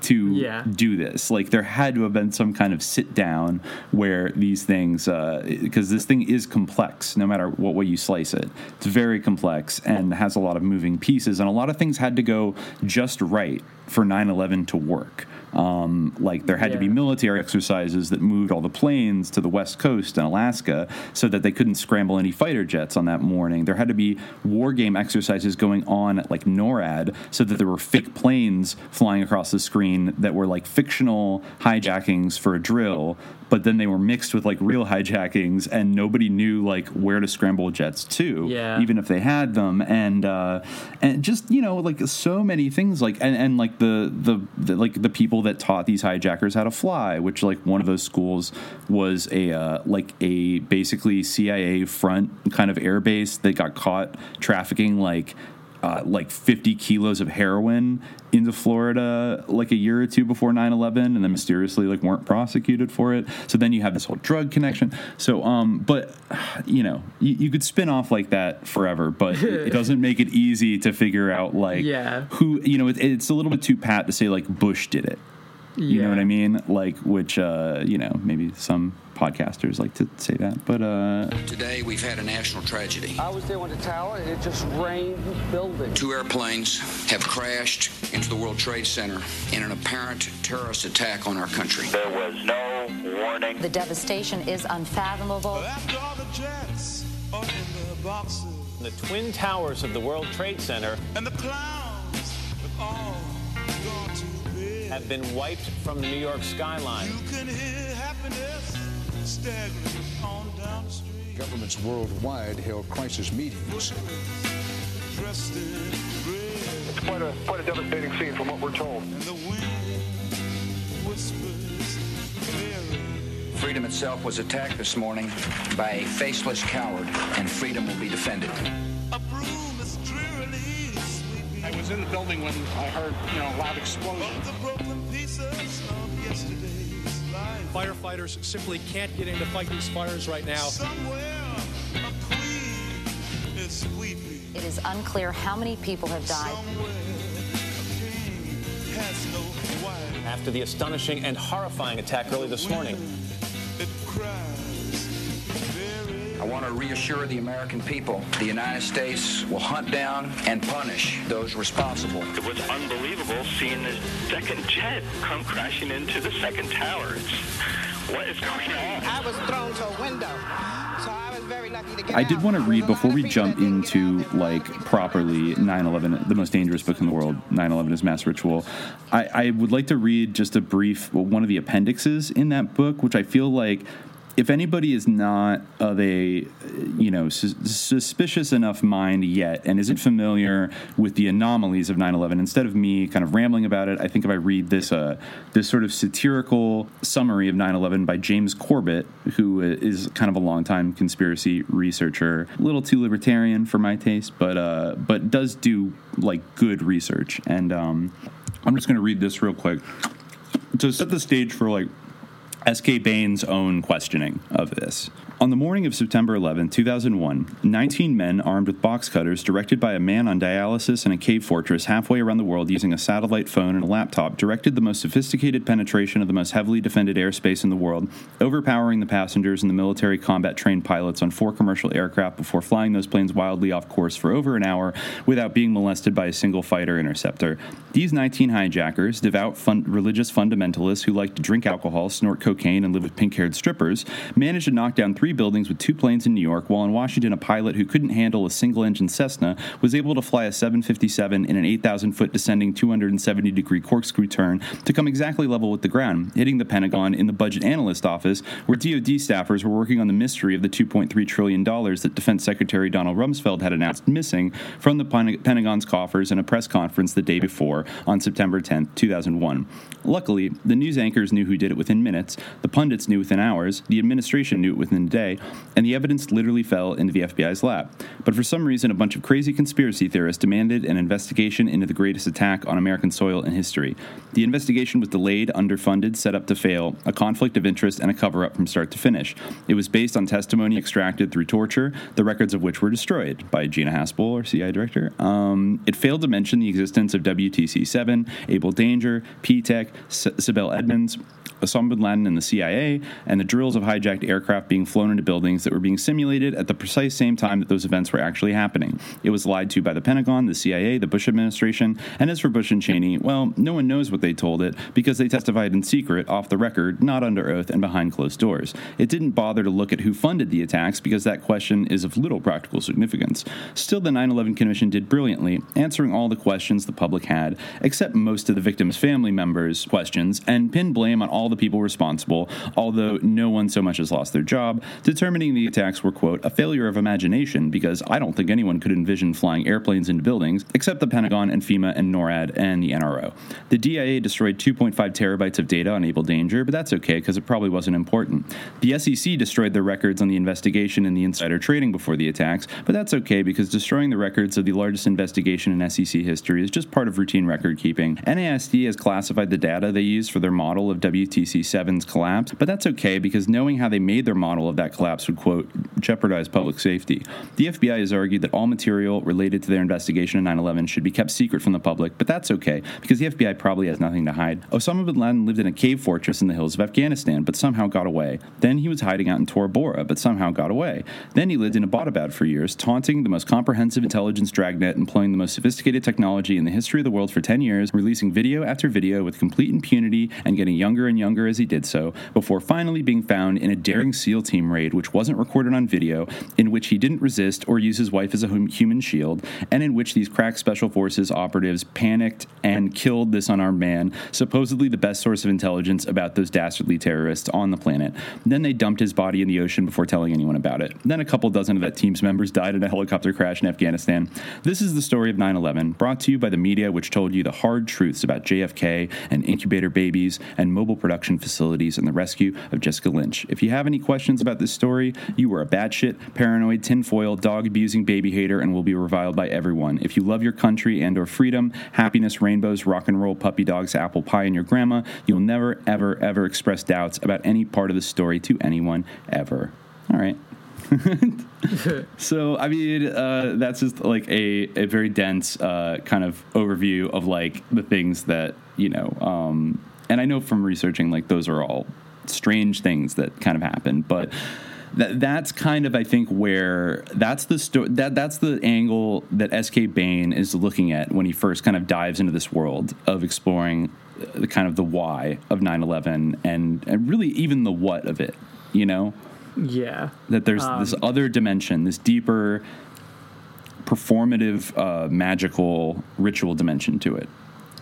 to yeah. do this. Like there had to have been some kind of sit down where these things, because uh, this thing is complex, no matter what way you slice it. It's very complex and has a lot of moving pieces, and a lot of things had to go just right for 9/11 to work. Um, like there had yeah. to be military exercises that moved all the planes to the west coast and Alaska so that they couldn't scramble any fighter jets on that morning. There had to be war game exercises going on at like NORAD so that there were fake planes flying across the screen that were like fictional hijackings for a drill but then they were mixed with like real hijackings and nobody knew like where to scramble jets to yeah. even if they had them and uh and just you know like so many things like and, and like the, the the like the people that taught these hijackers how to fly which like one of those schools was a uh, like a basically CIA front kind of air base that got caught trafficking like uh, like 50 kilos of heroin into Florida like a year or two before 9/11 and then mysteriously like weren't prosecuted for it. So then you have this whole drug connection. So um but you know, you, you could spin off like that forever, but it, it, doesn't make it easy to figure out like yeah. who, you know, it, it's a little bit too pat to say like Bush did it. You yeah. know what I mean? Like, which, uh, you know, maybe some podcasters like to say that. But uh, today we've had a national tragedy. I was there when the tower, it just rained buildings. Two airplanes have crashed into the World Trade Center in an apparent terrorist attack on our country. There was no warning. The devastation is unfathomable. The the twin towers of the World Trade Center. And the clowns all gone to have been wiped from the New York skyline. Governments worldwide held crisis meetings. quite a, quite a devastating scene from what we're told. Freedom itself was attacked this morning by a faceless coward, and freedom will be defended. I was in the building when I heard, you know, a loud explosion. Firefighters simply can't get in to fight these fires right now. It is unclear how many people have died. After the astonishing and horrifying attack early this morning. Want to reassure the American people the United States will hunt down and punish those responsible. It was unbelievable seeing the second jet come crashing into the second tower. It's, what is going on? I was thrown to a window. So I was very lucky to get I did want to read before we jump into like properly 9/11, the most dangerous book in the world. 9/11 is mass ritual. I, I would like to read just a brief one of the appendixes in that book, which I feel like if anybody is not of a you know sus- suspicious enough mind yet and isn't familiar with the anomalies of 9/11 instead of me kind of rambling about it I think if I read this uh, this sort of satirical summary of 9/11 by James Corbett who is kind of a longtime conspiracy researcher a little too libertarian for my taste but uh, but does do like good research. And um, I'm just going to read this real quick. To set the stage for like S.K. Bain's own questioning of this. On the morning of September 11, 2001, 19 men armed with box cutters, directed by a man on dialysis in a cave fortress halfway around the world using a satellite phone and a laptop, directed the most sophisticated penetration of the most heavily defended airspace in the world, overpowering the passengers and the military combat trained pilots on four commercial aircraft before flying those planes wildly off course for over an hour without being molested by a single fighter interceptor. These 19 hijackers, devout fun- religious fundamentalists who like to drink alcohol, snort cocaine, and live with pink haired strippers, managed to knock down three buildings with two planes in New York, while in Washington, a pilot who couldn't handle a single engine Cessna was able to fly a 757 in an 8,000 foot descending 270 degree corkscrew turn to come exactly level with the ground, hitting the Pentagon in the budget analyst office, where DoD staffers were working on the mystery of the $2.3 trillion that Defense Secretary Donald Rumsfeld had announced missing from the Pentagon's coffers in a press conference the day before on September 10, 2001. Luckily, the news anchors knew who did it within minutes, the pundits knew within hours, the administration knew it within day, and the evidence literally fell into the FBI's lap. But for some reason, a bunch of crazy conspiracy theorists demanded an investigation into the greatest attack on American soil in history. The investigation was delayed, underfunded, set up to fail, a conflict of interest, and a cover up from start to finish. It was based on testimony extracted through torture, the records of which were destroyed by Gina Haspel, our CI director. Um, it failed to mention the existence of WTC 7, Able Danger, P-Tech, S- Sibel Edmonds, Osama bin Laden and the CIA, and the drills of hijacked aircraft being flown into buildings that were being simulated at the precise same time that those events were actually happening. It was lied to by the Pentagon, the CIA, the Bush administration, and as for Bush and Cheney, well, no one knows what they told it because they testified in secret, off the record, not under oath, and behind closed doors. It didn't bother to look at who funded the attacks because that question is of little practical significance. Still, the 9 11 Commission did brilliantly, answering all the questions the public had, except most of the victims' family members' questions, and pinned blame on all the people responsible, although no one so much as lost their job, determining the attacks were, quote, a failure of imagination because I don't think anyone could envision flying airplanes into buildings except the Pentagon and FEMA and NORAD and the NRO. The DIA destroyed 2.5 terabytes of data on Able Danger, but that's okay because it probably wasn't important. The SEC destroyed their records on the investigation and the insider trading before the attacks, but that's okay because destroying the records of the largest investigation in SEC history is just part of routine record keeping. NASD has classified the data they use for their model of WTC 7's collapse, but that's okay because knowing how they made their model of that collapse would, quote, jeopardize public safety. The FBI has argued that all material related to their investigation of 9 11 should be kept secret from the public, but that's okay because the FBI probably has nothing to hide. Osama bin Laden lived in a cave fortress in the hills of Afghanistan, but somehow got away. Then he was hiding out in Tora Bora, but somehow got away. Then he lived in Abbottabad for years, taunting the most comprehensive intelligence dragnet, employing the most sophisticated technology in the history of the world for 10 years, releasing video after video with complete impunity and getting younger and younger as he did so, before finally being found in a daring SEAL team raid, which wasn't recorded on video, in which he didn't resist or use his wife as a hum- human shield, and in which these crack special forces operatives panicked and killed this unarmed man, supposedly the best source of intelligence about those dastardly terrorists on the planet. Then they dumped his body in the ocean before telling anyone about it. Then a couple dozen of that team's members died in a helicopter crash in Afghanistan. This is the story of 9 11, brought to you by the media, which told you the hard truths about JFK and incubator babies and mobile production facilities and the rescue of Jessica Lynch. If you have any questions about this story, you are a batshit, paranoid, tinfoil, dog abusing baby hater and will be reviled by everyone. If you love your country and or freedom, happiness, rainbows, rock and roll, puppy dogs, apple pie, and your grandma, you'll never, ever, ever express doubts about any part of the story to anyone ever. All right. so I mean, uh, that's just like a, a very dense uh, kind of overview of like the things that you know. Um, and I know from researching, like those are all strange things that kind of happen, but. That, that's kind of I think where that's the sto- that that's the angle that S.K. Bain is looking at when he first kind of dives into this world of exploring the kind of the why of 9/11 and and really even the what of it, you know Yeah. that there's Um, this other dimension, this deeper performative, uh, magical ritual dimension to it.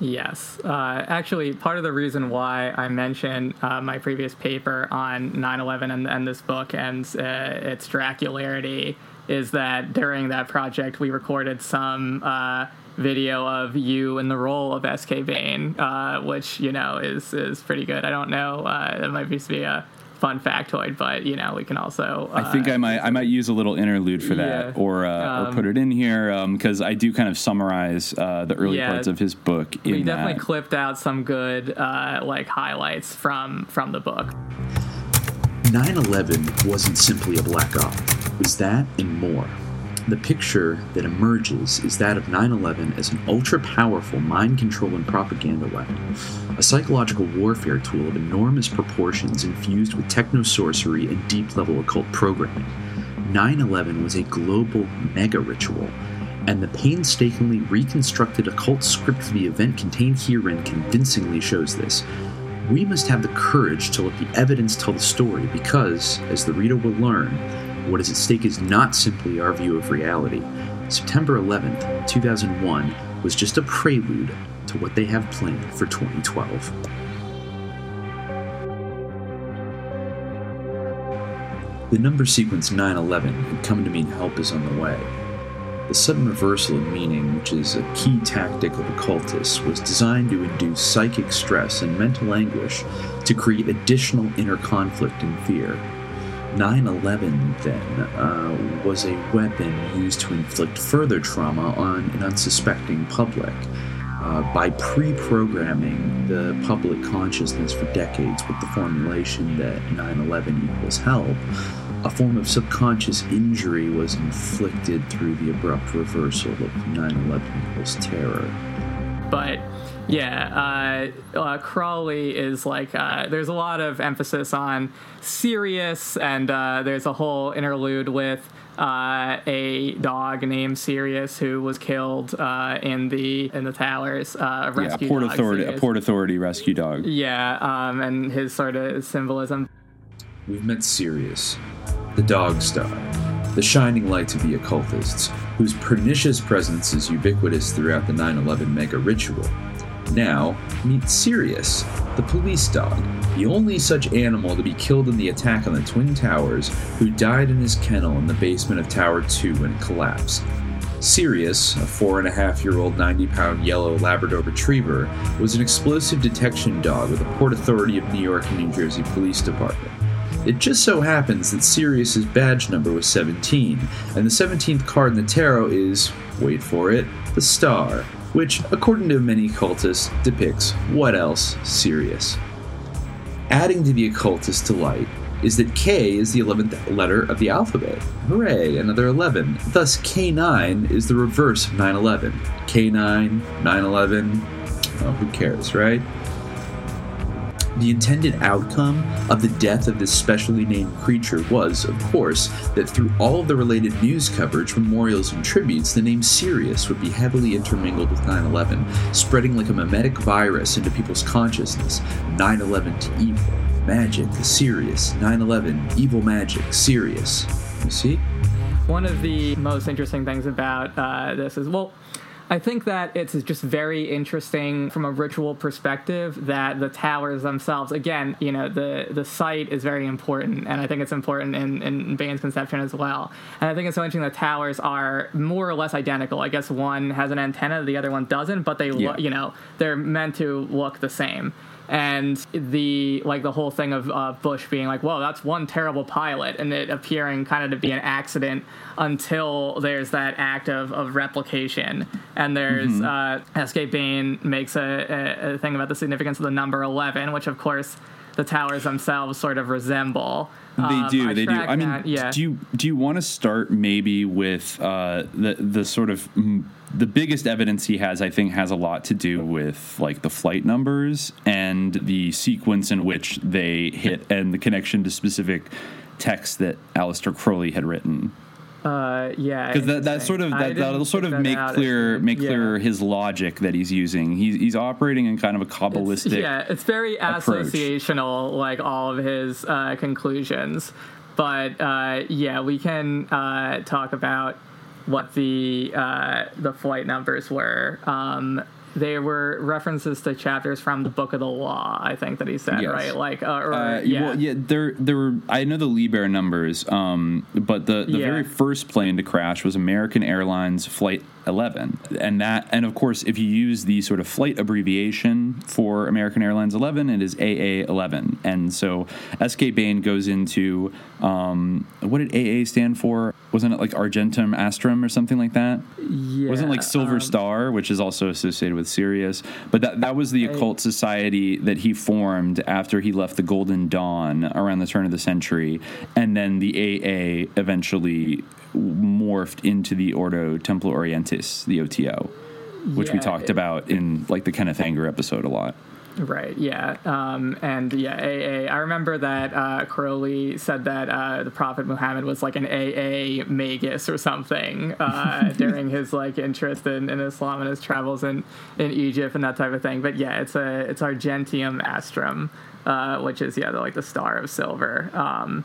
Yes. Uh, actually, part of the reason why I mentioned uh, my previous paper on 9 11 and, and this book and uh, its Dracularity is that during that project, we recorded some uh, video of you in the role of S.K. Bain, uh, which, you know, is, is pretty good. I don't know. Uh, it might be a fun factoid, but, you know, we can also. Uh, I think I might I might use a little interlude for that, Yeah. or uh, or Um, put it in here because I do kind of summarize uh, the early Yeah. parts of his book. In we definitely that. clipped out some good uh, like highlights from from the book. 9 11 wasn't simply a black op, it was that and more. The picture that emerges is that of 9 11 as an ultra powerful mind control and propaganda weapon, a psychological warfare tool of enormous proportions infused with techno sorcery and deep level occult programming. 9 11 was a global mega ritual, and the painstakingly reconstructed occult script for the event contained herein convincingly shows this. We must have the courage to let the evidence tell the story because, as the reader will learn, what is at stake is not simply our view of reality. September 11th, 2001 was just a prelude to what they have planned for 2012. The number sequence 911 had come to mean help is on the way. The sudden reversal of meaning, which is a key tactic of occultists, was designed to induce psychic stress and mental anguish to create additional inner conflict and fear. 9 11, then, uh, was a weapon used to inflict further trauma on an unsuspecting public. Uh, by pre programming the public consciousness for decades with the formulation that 9 11 equals help, a form of subconscious injury was inflicted through the abrupt reversal of 9 11 equals terror. But yeah, uh, uh, Crowley is like uh, there's a lot of emphasis on Sirius, and uh, there's a whole interlude with uh, a dog named Sirius who was killed uh, in the in the towers. Uh, a Yeah, a port dog, authority, a port authority rescue dog. Yeah, um, and his sort of symbolism. We've met Sirius, the Dog Star, the shining light of the occultists, whose pernicious presence is ubiquitous throughout the 9 11 mega ritual. Now, meet Sirius, the police dog, the only such animal to be killed in the attack on the Twin Towers, who died in his kennel in the basement of Tower 2 when it collapsed. Sirius, a four and a half year old 90 pound yellow Labrador retriever, was an explosive detection dog with the Port Authority of New York and New Jersey Police Department. It just so happens that Sirius's badge number was 17, and the 17th card in the tarot is, wait for it, the star, which, according to many cultists, depicts what else? Sirius. Adding to the occultist delight is that K is the 11th letter of the alphabet. Hooray, another 11. Thus, K9 is the reverse of 9 11. K9, 9 11, well, who cares, right? The intended outcome of the death of this specially named creature was, of course, that through all of the related news coverage, memorials, and tributes, the name Sirius would be heavily intermingled with 9 11, spreading like a mimetic virus into people's consciousness 9 11 to evil, Magic, Sirius, 911, Evil Magic, Sirius. You see? One of the most interesting things about uh, this is, well, I think that it's just very interesting from a ritual perspective that the towers themselves, again, you know, the, the site is very important, and I think it's important in, in Bain's conception as well. And I think it's so interesting that towers are more or less identical. I guess one has an antenna, the other one doesn't, but they, Yeah. lo- you know, they're meant to look the same. And the like the whole thing of uh, Bush being like, "Whoa, that's one terrible pilot," and it appearing kind of to be an accident until there's that act of, of replication. And there's Mhm. uh, S.K. Bain makes a, a, a thing about the significance of the number eleven, which of course the towers themselves sort of resemble. They Um, do. I they do. I mean, that, yeah. do you do you want to start maybe with uh, the the sort of mm, the biggest evidence he has? I think has a lot to do with like the flight numbers and the sequence in which they hit and the connection to specific texts that Aleister Crowley had written. Uh, yeah, Because that, that sort of that, that'll sort of make clear make Yeah. clear his logic that he's using. He's he's operating in kind of a kabbalistic. Yeah, it's very approach. associational, like all of his uh, conclusions. But uh, yeah, we can uh, talk about what the uh, the flight numbers were. Um, they were references to chapters from the Book of the Law. I think that he said Yes. right, like uh, or Uh, yeah. Well, yeah, there, there were. I know the Liber numbers, um, but the, the Yeah. very first plane to crash was American Airlines Flight 11, and that, and of course, if you use the sort of flight abbreviation for American Airlines 11, it is AA 11, and so sk Bain goes into um, what did AA stand for? Wasn't it like Argenteum Astrum or something like that? Yeah, Wasn't it like Silver um, Star, which is also associated with Sirius, but that that was the occult society that he formed after he left the Golden Dawn around the turn of the century, and then the AA eventually morphed into the Ordo Templi Orientis, the OTO, which we talked it- about in like the Kenneth Anger episode a lot. Right. Yeah. Um, and yeah, AA. I remember that uh, Crowley said that uh, the Prophet Muhammad was like an AA magus or something uh, during his like interest in, in Islam and his travels in, in Egypt and that type of thing. But yeah, it's a it's Argenteum Astrum, uh, which is yeah the, like the star of silver. Um,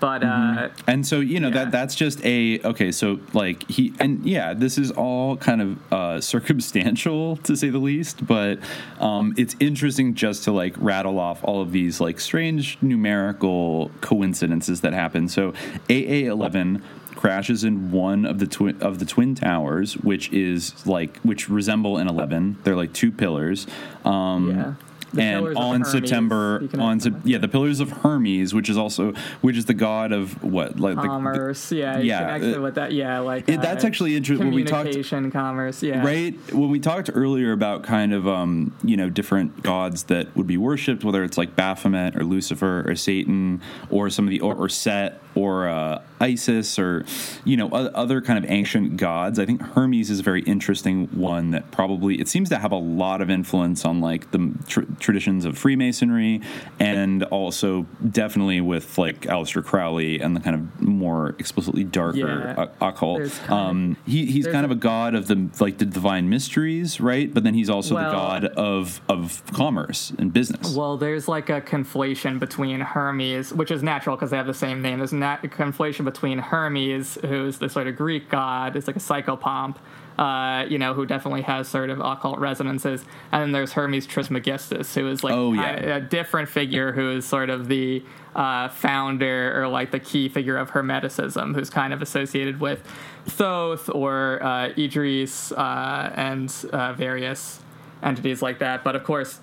but uh, And so you know that that's just a okay. So like he and yeah, this is all kind of uh, circumstantial to say the least. But um, it's interesting just to like rattle off all of these like strange numerical coincidences that happen. So AA eleven crashes in one of the twin of the twin towers, which is like which resemble an eleven. They're like two pillars. Um, Yeah. The and on September, on Sep- yeah, the pillars of Hermes, which is also which is the god of what like the- commerce. yeah. Yeah, Connected uh, with that. Yeah. Like it- that's uh, actually interesting. When we talked- Communication, commerce. Yeah. Right when we talked earlier about kind of um, you know different gods that would be worshipped, whether it's like Baphomet or Lucifer or Satan or some of the or, or Set or uh, Isis or you know other kind of ancient gods. I think Hermes is a very interesting one that probably it seems to have a lot of influence on like the tr- traditions of Freemasonry and also definitely with like Aleister Crowley and the kind of more explicitly darker Yeah. occult. Um, he, he's kind of a god of the like the divine mysteries, right? But then he's also Well- the god of of commerce and business. Well, there's like a conflation between Hermes, which is natural because they have the same name. There's a conflation between Hermes, who's the sort of Greek god, is like a psychopomp, uh, you know, who definitely has sort of occult resonances. And then there's Hermes Trismegistus, who is like Oh, yeah. a, a different figure who is sort of the uh, founder or like the key figure of Hermeticism, who's kind of associated with Thoth or uh, Idris uh, and uh, various entities like that. But of course,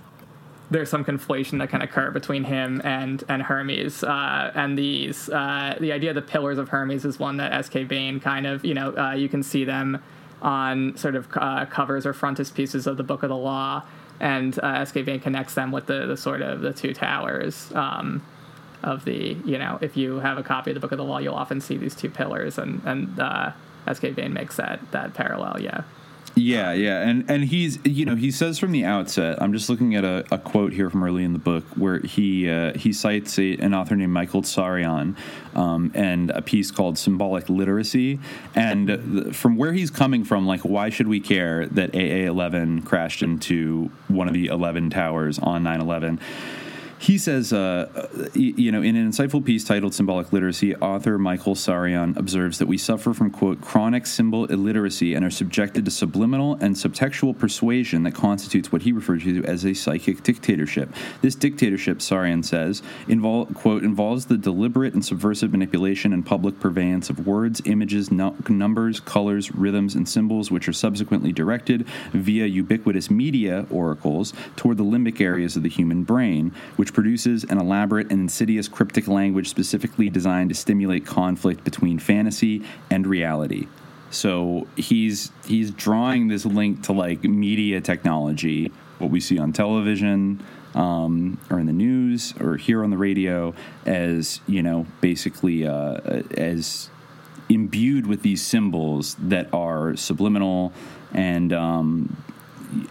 there's some conflation that can occur between him and and Hermes. Uh, and these uh, the idea of the pillars of Hermes is one that S.K. Bain kind of you know uh, you can see them on sort of uh, covers or frontispieces of the Book of the Law, and uh, connects them with the the sort of the two towers. Um, of the you know if you have a copy of the Book of the Law, you'll often see these two pillars, and and uh, makes that that parallel. Yeah. Yeah, yeah, and and he's you know he says from the outset. I'm just looking at a, a quote here from early in the book where he uh, he cites a, an author named Michael Tsarion um, and a piece called "Symbolic Literacy." And from where he's coming from, like why should we care that AA11 crashed into one of the 11 towers on 9/11? He says, uh, uh, you know, in an insightful piece titled Symbolic Literacy, author Michael Tsarion observes that we suffer from, quote, chronic symbol illiteracy and are subjected to subliminal and subtextual persuasion that constitutes what he refers to as a psychic dictatorship. This dictatorship, Sarian says, invol- quote, involves the deliberate and subversive manipulation and public purveyance of words, images, numbers, colors, rhythms, and symbols, which are subsequently directed via ubiquitous media oracles toward the limbic areas of the human brain, which produces an elaborate and insidious cryptic language specifically designed to stimulate conflict between fantasy and reality. So he's he's drawing this link to like media technology, what we see on television, um, or in the news, or here on the radio, as you know, basically uh, as imbued with these symbols that are subliminal and um,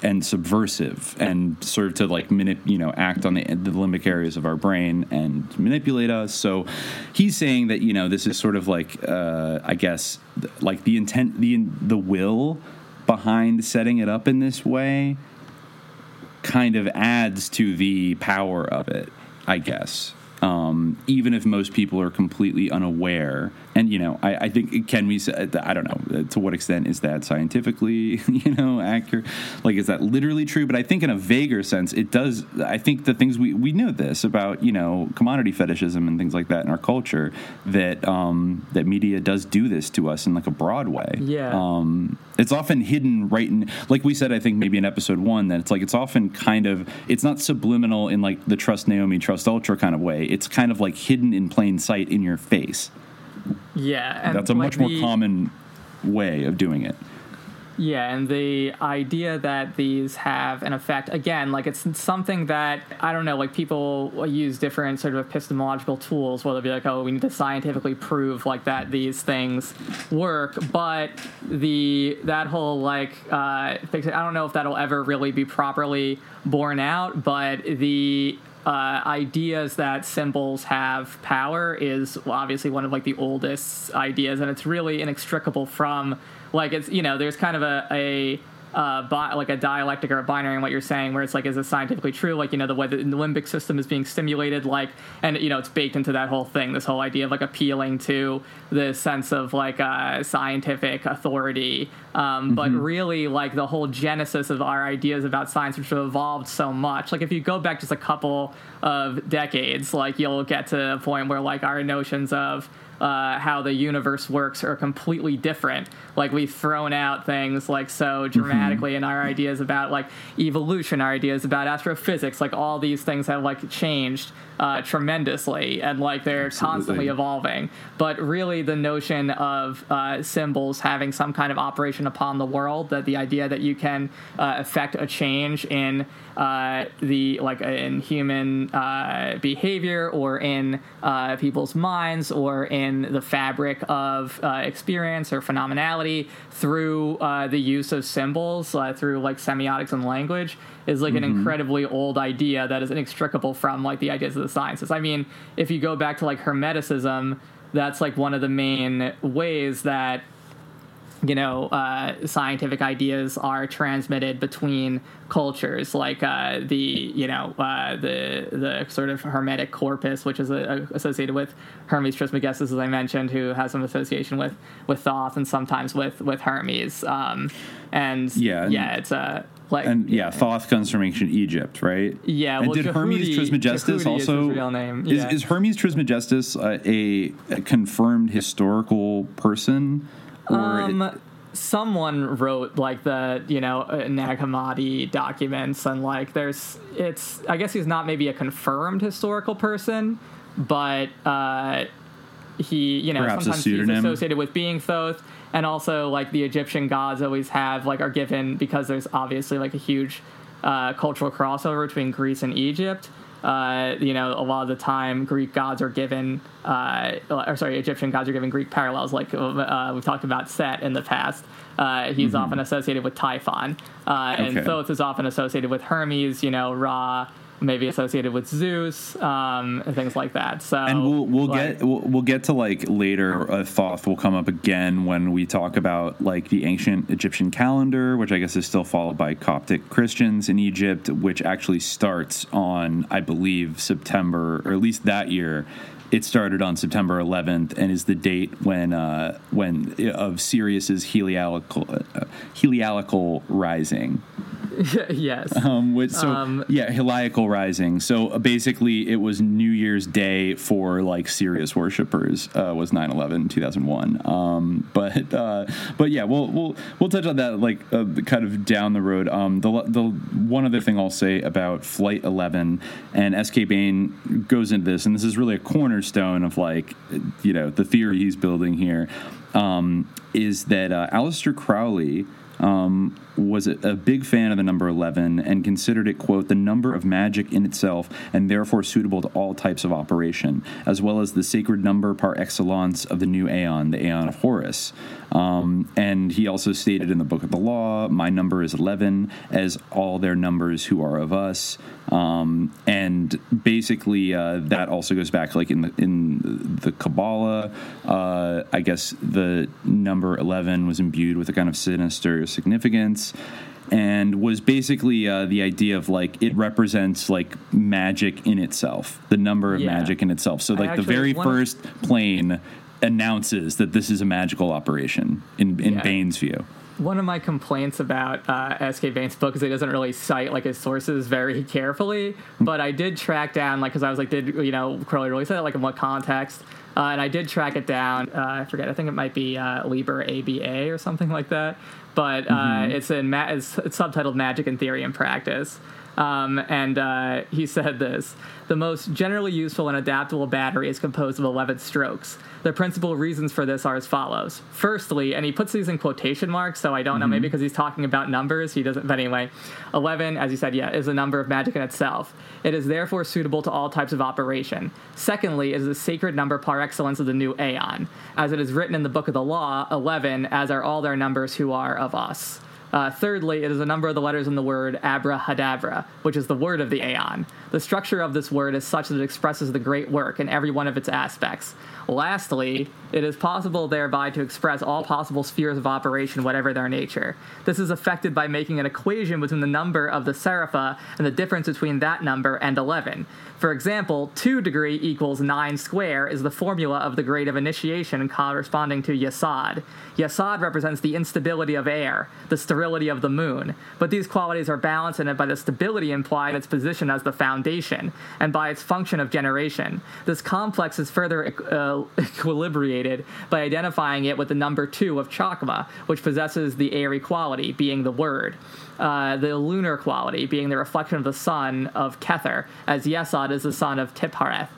and subversive and serve to like manip, you know act on the, the limbic areas of our brain and manipulate us so he's saying that you know this is sort of like uh, i guess like the intent the the will behind setting it up in this way kind of adds to the power of it i guess um, even if most people are completely unaware. And you know, I, I, think can we? I don't know to what extent is that scientifically, you know, accurate? Like, is that literally true? But I think in a vaguer sense, it does. I think the things we we know this about, you know, commodity fetishism and things like that in our culture that um, that media does do this to us in like a broad way. Yeah. Um, it's often hidden right in, like we said, I think maybe in episode one that it's like it's often kind of it's not subliminal in like the trust Naomi, trust Ultra kind of way it's kind of like hidden in plain sight in your face. Yeah, that's a much more common way of doing it. Yeah, and the idea that these have an effect, again, like it's something that, I don't know, like people use different sort of epistemological tools, whether it be like, oh, we need to scientifically prove like that these things work, but the, that whole like, uh, I don't know if that'll ever really be properly borne out, but the uh, ideas that symbols have power is obviously one of like the oldest ideas, and it's really inextricable from like it's you know there's kind of a, a uh, bi- like a dialectic or a binary in what you're saying, where it's like, is it scientifically true? Like, you know, the way the limbic system is being stimulated, like, and you know, it's baked into that whole thing. This whole idea of like appealing to the sense of like uh, scientific authority, um, mm-hmm. but really like the whole genesis of our ideas about science, which have evolved so much. Like, if you go back just a couple of decades, like you'll get to a point where like our notions of uh, how the universe works are completely different. Like we've thrown out things like so mm-hmm. dramatically, mm-hmm. and our ideas about like evolution, our ideas about astrophysics, like all these things have like changed uh, tremendously, and like they're Absolutely. constantly evolving. But really, the notion of uh, symbols having some kind of operation upon the world, that the idea that you can uh, affect a change in uh, the like uh, in human uh, behavior or in uh, people's minds or in the fabric of uh, experience or phenomenality through uh, the use of symbols through like semiotics and language is like mm-hmm. an incredibly old idea that is inextricable from like the ideas of the sciences. I mean, if you go back to like Hermeticism, that's like one of the main ways that you know, uh, scientific ideas are transmitted between cultures, like uh, the, you know, uh, the the sort of Hermetic corpus, which is uh, associated with Hermes Trismegistus, as I mentioned, who has some association with with Thoth and sometimes with with Hermes. Um, and yeah, yeah, it's a uh, like, and yeah, Thoth comes from ancient Egypt, right? Yeah. And well, did Djehuti, Hermes Trismegistus Djehuti also? Is his real name. Yeah. Is, is Hermes Trismegistus uh, a, a, confirmed historical person? Um, it, someone wrote like the you know uh, Nag Hammadi documents, and like there's it's I guess he's not maybe a confirmed historical person, but uh, he you know Perhaps sometimes he's associated with being Thoth, and also like the Egyptian gods always have like are given because there's obviously like a huge uh, cultural crossover between Greece and Egypt uh, you know, a lot of the time Greek gods are given, uh, or sorry, Egyptian gods are given Greek parallels. Like uh, we've talked about Set in the past. Uh, he's mm-hmm. often associated with Typhon, uh, and okay. Thoth is often associated with Hermes. You know, Ra maybe associated with Zeus, um, and things like that. So, and we'll we'll like, get we'll, we'll get to like later. a Thoth will come up again when we talk about like the ancient Egyptian calendar, which I guess is still followed by Coptic Christians in Egypt, which actually starts on I believe September or at least that year. It started on September 11th and is the date when uh, when of Sirius's heliacal uh, heliacal rising. yes. Um, which, so Um, yeah, heliacal rising. So uh, basically, it was New Year's Day for like Sirius worshippers. Uh, was 9/11 2001. Um, but uh, but yeah, we'll we'll we'll touch on that like uh, kind of down the road. Um, the the one other thing I'll say about Flight 11 and SK Bain goes into this, and this is really a cornerstone of like you know the theory he's building here. Um, is that uh, Aleister Crowley um, was a, big fan of the number 11 and considered it, quote, the number of magic in itself and therefore suitable to all types of operation, as well as the sacred number par excellence of the new Aeon, the Aeon of Horus. Um, and he also stated in the Book of the Law, my number is 11, as all their numbers who are of us. Um, and basically, uh, that also goes back, like in the in the Kabbalah. Uh, I guess the number eleven was imbued with a kind of sinister significance, and was basically uh, the idea of like it represents like magic in itself, the number of Yeah. magic in itself. So like the very first plane announces that this is a magical operation in in Yeah. Bain's view. One of my complaints about uh, S.K. Bain's book is he doesn't really cite like his sources very carefully. But I did track down like because I was like, did you know Crowley really say that? Like in what context? Uh, and I did track it down. Uh, I forget. I think it might be uh, Liber ABA or something like that. But uh, Mhm. it's in ma- it's, it's subtitled Magic in Theory and Practice. Um, and uh, he said this The most generally useful and adaptable battery is composed of 11 strokes. The principal reasons for this are as follows. Firstly, and he puts these in quotation marks, so I don't know, Mhm. maybe because he's talking about numbers, he doesn't, but anyway, 11, as you said, yeah, is a number of magic in itself. It is therefore suitable to all types of operation. Secondly, it is a sacred number par excellence of the new Aeon. As it is written in the Book of the Law, 11, as are all their numbers who are of us. Uh, thirdly, it is a number of the letters in the word abrahadabra, which is the word of the aeon. The structure of this word is such that it expresses the great work in every one of its aspects. Lastly, it is possible thereby to express all possible spheres of operation, whatever their nature. This is effected by making an equation between the number of the Sephira and the difference between that number and 11. For example, 2 degree equals 9 square is the formula of the grade of initiation corresponding to Yesod. Yesod represents the instability of air, the sterility of the moon, but these qualities are balanced in it by the stability implied in its position as the foundation, and by its function of generation. This complex is further uh, equilibrated by identifying it with the number 2 of Chokmah, which possesses the airy quality, being the word. Uh, the lunar quality being the reflection of the sun of Kether, as Yesod is the son of Tiphareth.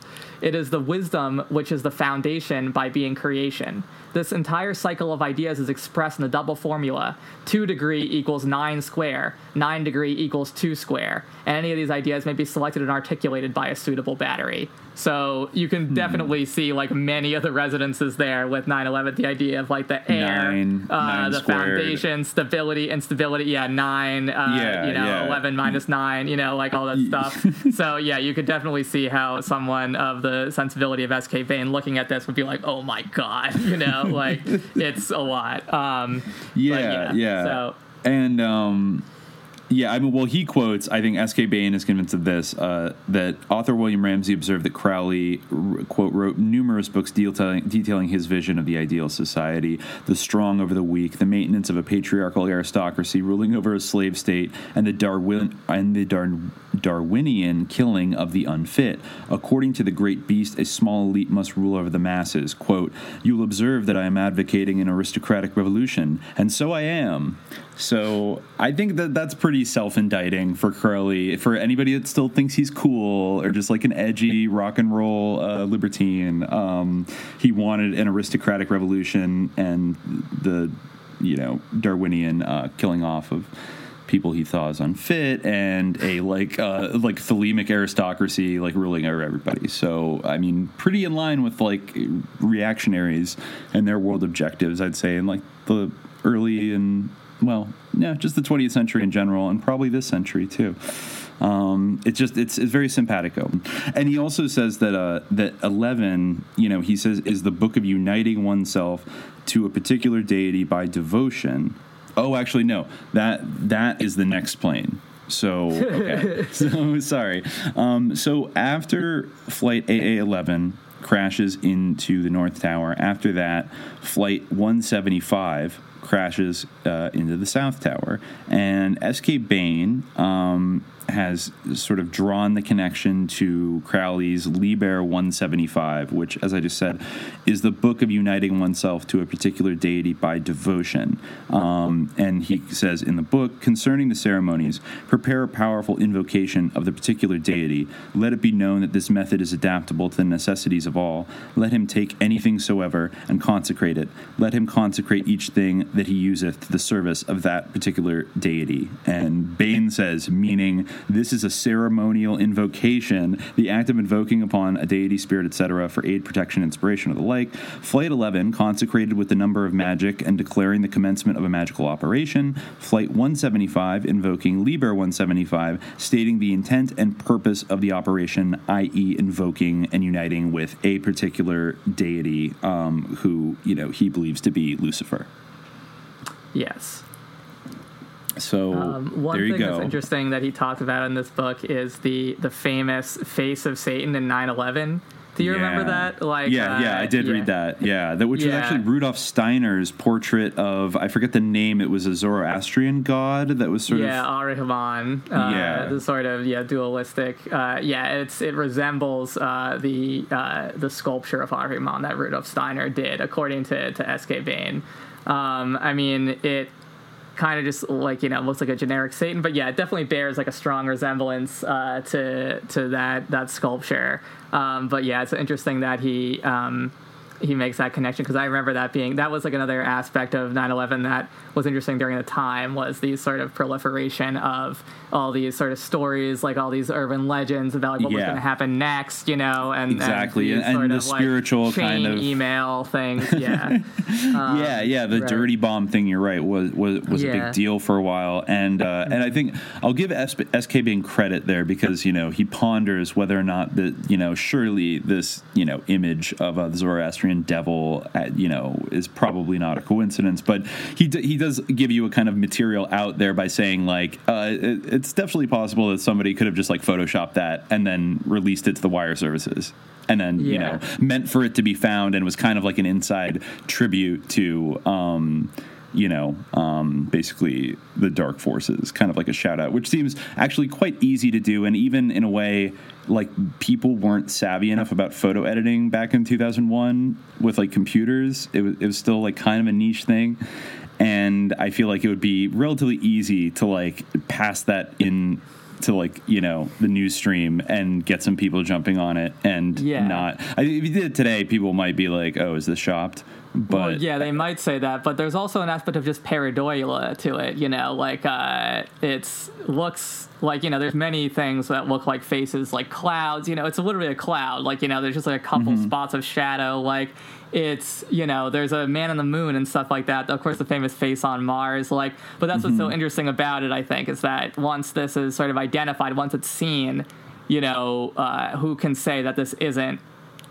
It is the wisdom which is the foundation by being creation. This entire cycle of ideas is expressed in the double formula 2 degree equals 9 square, 9 degree equals 2 square, and any of these ideas may be selected and articulated by a suitable battery. So you can definitely see like many of the resonances there with 9/11. The idea of like the air, Nine- uh, nine the squared. foundation, stability, instability. Yeah, nine. Uh, Yeah, you know, yeah. 11 minus nine. You know, like all that stuff. so yeah, you could definitely see how someone of the sensibility of SK Bain looking at this would be like, oh my god, you know, like it's a lot. Um, but Yeah, yeah. So and um, yeah, I mean, well, he quotes. I think S.K. Bain is convinced of this. Uh, that author William Ramsey observed that Crowley quote wrote numerous books detailing, detailing his vision of the ideal society: the strong over the weak, the maintenance of a patriarchal aristocracy ruling over a slave state, and the Darwin and the Dar- Darwinian killing of the unfit. According to the great beast, a small elite must rule over the masses. Quote: You'll observe that I am advocating an aristocratic revolution, and so I am. So I think that that's pretty self-indicting for Crowley. For anybody that still thinks he's cool or just like an edgy rock and roll uh, libertine, um, he wanted an aristocratic revolution and the you know Darwinian uh, killing off of people he thought was unfit and a like uh, like thelemic aristocracy like ruling over everybody. So I mean, pretty in line with like reactionaries and their world objectives. I'd say in like the early and well, yeah, just the 20th century in general, and probably this century too. Um, it's just it's, it's very simpatico, and he also says that uh, that eleven, you know, he says is the book of uniting oneself to a particular deity by devotion. Oh, actually, no that that is the next plane. So okay, so sorry. Um, so after flight AA eleven crashes into the North Tower, after that, flight one seventy five crashes uh, into the South Tower. And S.K. Bain um, has sort of drawn the connection to Crowley's Liber 175, which, as I just said, is the book of uniting oneself to a particular deity by devotion. Um, and he says in the book, concerning the ceremonies, prepare a powerful invocation of the particular deity. Let it be known that this method is adaptable to the necessities of all. Let him take anything soever and consecrate it. Let him consecrate each thing that he useth to the service of that particular deity. And Bain says, meaning this is a ceremonial invocation, the act of invoking upon a deity, spirit, etc., for aid, protection, inspiration, or the like. Flight 11, consecrated with the number of magic and declaring the commencement of a magical operation. Flight 175, invoking Liber 175, stating the intent and purpose of the operation, i.e., invoking and uniting with a particular deity um, who, you know, he believes to be Lucifer. Yes. So um, one thing go. that's interesting that he talked about in this book is the the famous face of Satan in 9/11. Do you remember that? Like, yeah, uh, yeah, I did yeah. read that. Yeah, that which was actually Rudolf Steiner's portrait of I forget the name. It was a Zoroastrian god that was sort yeah, of Ahriman. Uh, Yeah. the sort of yeah dualistic. Uh, yeah, it's it resembles uh, the uh, the sculpture of Ahriman that Rudolf Steiner did, according to to S.K. Bain. Um, I mean, it kind of just like you know looks like a generic Satan, but yeah, it definitely bears like a strong resemblance uh, to to that that sculpture. Um, but yeah, it's interesting that he. Um, he makes that connection because I remember that being that was like another aspect of 9/11 that was interesting during the time was the sort of proliferation of all these sort of stories like all these urban legends about like what was going to happen next, you know, and Exactly, and, and- and the of, like, spiritual kind of- email things, yeah, Um, yeah, yeah. The right. dirty bomb thing. You're right. Was was was a big deal for a while, and uh, and I think I'll give S- SK Bain credit there because you know he ponders whether or not that you know surely this you know image of a Zoroastrian devil uh, you know is probably not a coincidence, but he d- he does give you a kind of material out there by saying like uh, it, it's definitely possible that somebody could have just like photoshopped that and then released it to the wire services. And then you know meant for it to be found and was kind of like an inside tribute to um, you know um, basically the dark forces kind of like a shout out which seems actually quite easy to do. And even in a way like people weren't savvy enough about photo editing back in 2001 with like computers. It was, it was still like kind of a niche thing. And i feel like it would be relatively easy to like pass that in to like you know the news stream and get some people jumping on it and Yeah. not I, if you did it today people might be like oh is this shopped but well, yeah, they might say that, but there's also an aspect of just pareidolia to it. You know, like uh, it's looks like you know, there's many things that look like faces, like clouds. You know, it's literally a cloud. Like you know, there's just like a couple Mhm. spots of shadow. Like it's you know, there's a man on the moon and stuff like that. Of course, the famous face on Mars. Like, but that's what's so Mhm. interesting about it. I think is that once this is sort of identified, once it's seen, you know, uh, who can say that this isn't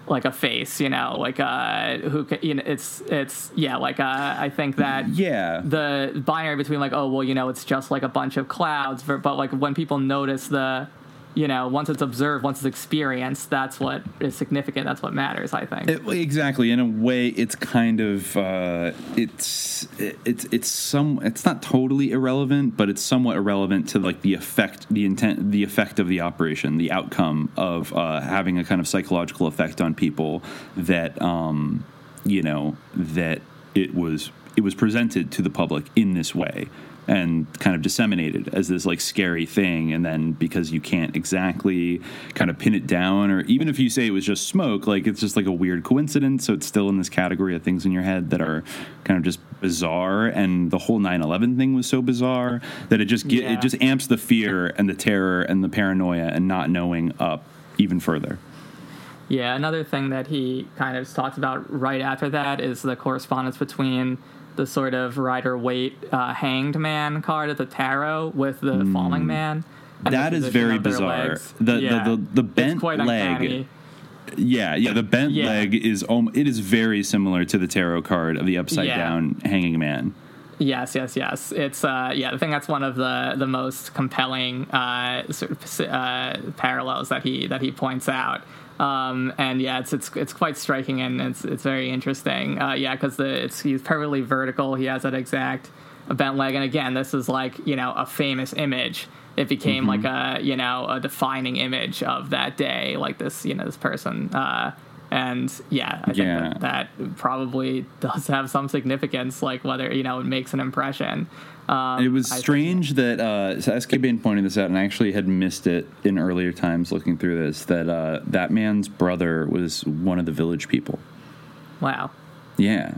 like a face, you know, like uh, who can, you know, it's it's yeah, like uh, I think that yeah, the binary between like oh well, you know, it's just like a bunch of clouds, but but, like when people notice the, you know, once it's observed, once it's experienced, that's what is significant. That's what matters. I think. It, exactly. In a way, it's kind of uh, it's it's it's some it's not totally irrelevant, but it's somewhat irrelevant to like the effect, the intent, the effect of the operation, the outcome of uh, having a kind of psychological effect on people that um, you know that it was it was presented to the public in this way and kind of disseminated as this like scary thing. And then because you can't exactly kind of pin it down or even if you say it was just smoke like it's just like a weird coincidence. So it's still in this category of things in your head that are kind of just bizarre. And the whole 9/11 thing was so bizarre that it just get, Yeah. it just amps the fear and the terror and the paranoia and not knowing up even further. Yeah, another thing that he kind of talks about right after that is the correspondence between the sort of Rider Waite uh, hanged man card at the tarot with the Mm. falling man. that is very bizarre. The, Yeah. the the the bent quite leg. uncanny. Yeah, yeah. The bent Yeah. leg is om- it is very similar to the tarot card of the upside Yeah. down hanging man. Yes, yes, yes. It's uh, yeah. I think that's one of the the most compelling uh, sort of uh, parallels that he that he points out. Um, and yeah, it's it's it's quite striking and it's it's very interesting. Uh, yeah, because the it's he's perfectly vertical. He has that exact bent leg, and again, this is like you know a famous image. It became Mhm. like a you know a defining image of that day. Like this you know this person. Uh, and yeah, I think Yeah. that, that probably does have some significance, like whether you know it makes an impression. Um, it was strange that uh, so SK Bain pointed this out, and I actually had missed it in earlier times looking through this. That uh, that man's brother was one of the village people. wow, Yeah,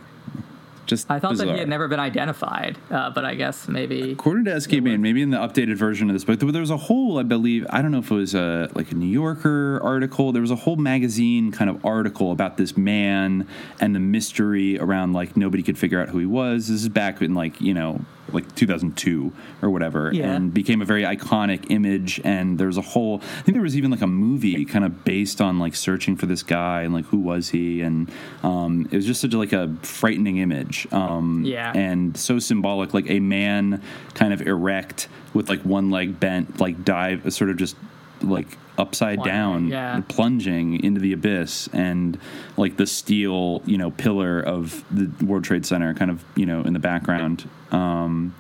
just I thought that he had never been identified, uh, but I guess maybe. According to SK Bain, maybe in the updated version of this book, there there was a whole, I believe, I don't know if it was a like a New Yorker article. There was a whole magazine kind of article about this man and the mystery around like nobody could figure out who he was. This is back in like you know like 2002 or whatever, Yeah. and became a very iconic image. And there was a whole, I think there was even like a movie kind of based on like searching for this guy and like who was he, and um, it was just such like a frightening image. Um, Yeah. and so symbolic, like a man kind of erect with like one leg bent, like dive, sort of just like upside Plunging, down, yeah. plunging into the abyss, and like the steel, you know, pillar of the World Trade Center, kind of, you know, in the background. Um,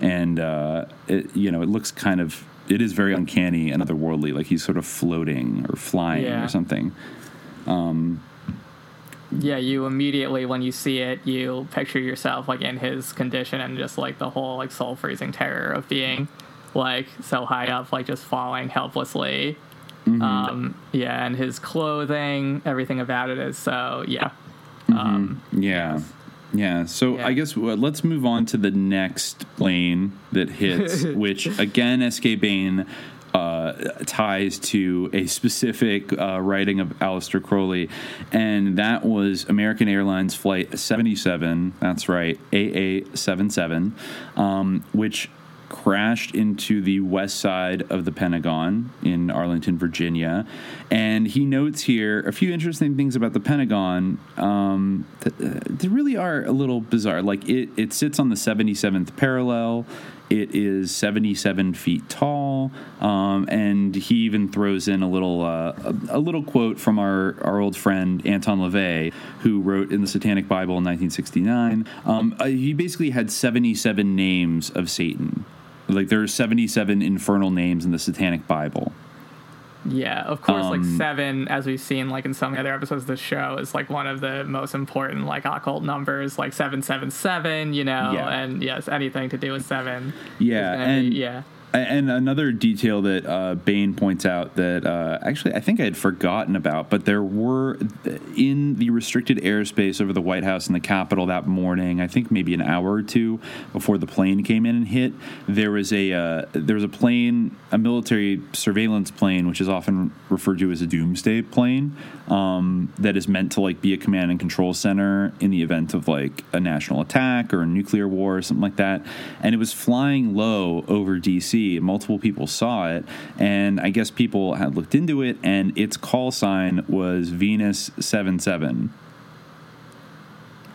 and uh, it, you know, it looks kind of, it is very uncanny and otherworldly, like he's sort of floating or flying Yeah. or something. Um, Yeah, you immediately when you see it, you picture yourself like in his condition and just like the whole like soul freezing terror of being like so high up, like just falling helplessly. Mhm. Um, yeah, and his clothing, everything about it is so yeah. Um, Yeah. Yeah. So I guess let's move on to the next plane that hits, which again, SK Bain uh, ties to a specific uh, writing of Aleister Crowley, and that was American Airlines Flight 77. That's right, AA77, um, which crashed into the west side of the Pentagon in Arlington, Virginia. And he notes here a few interesting things about the Pentagon um, that, uh, really are a little bizarre. Like it, it sits on the 77th parallel. It is 77 feet tall, um, and he even throws in a little uh, a, a little quote from our, our old friend Anton LaVey, who wrote in the Satanic Bible in 1969. Um, uh, he basically had 77 names of Satan. Like there are 77 infernal names in the Satanic Bible. Yeah, of course, like Um, seven, as we've seen, like in some other episodes of the show, is like one of the most important like occult numbers, like seven seven seven. You know, Yeah. and yes, anything to do with seven. Yeah, gonna be- yeah, And another detail that uh, Bain points out that uh, actually I think I had forgotten about, but there were in the restricted airspace over the White House and the Capitol that morning. I think maybe an hour or two before the plane came in and hit. There was a uh, there was a plane, a military surveillance plane, which is often referred to as a doomsday plane, um, that is meant to like be a command and control center in the event of like a national attack or a nuclear war or something like that. And it was flying low over DC. Multiple people saw it, and I guess people had looked into it, and its call sign was Venus seven seven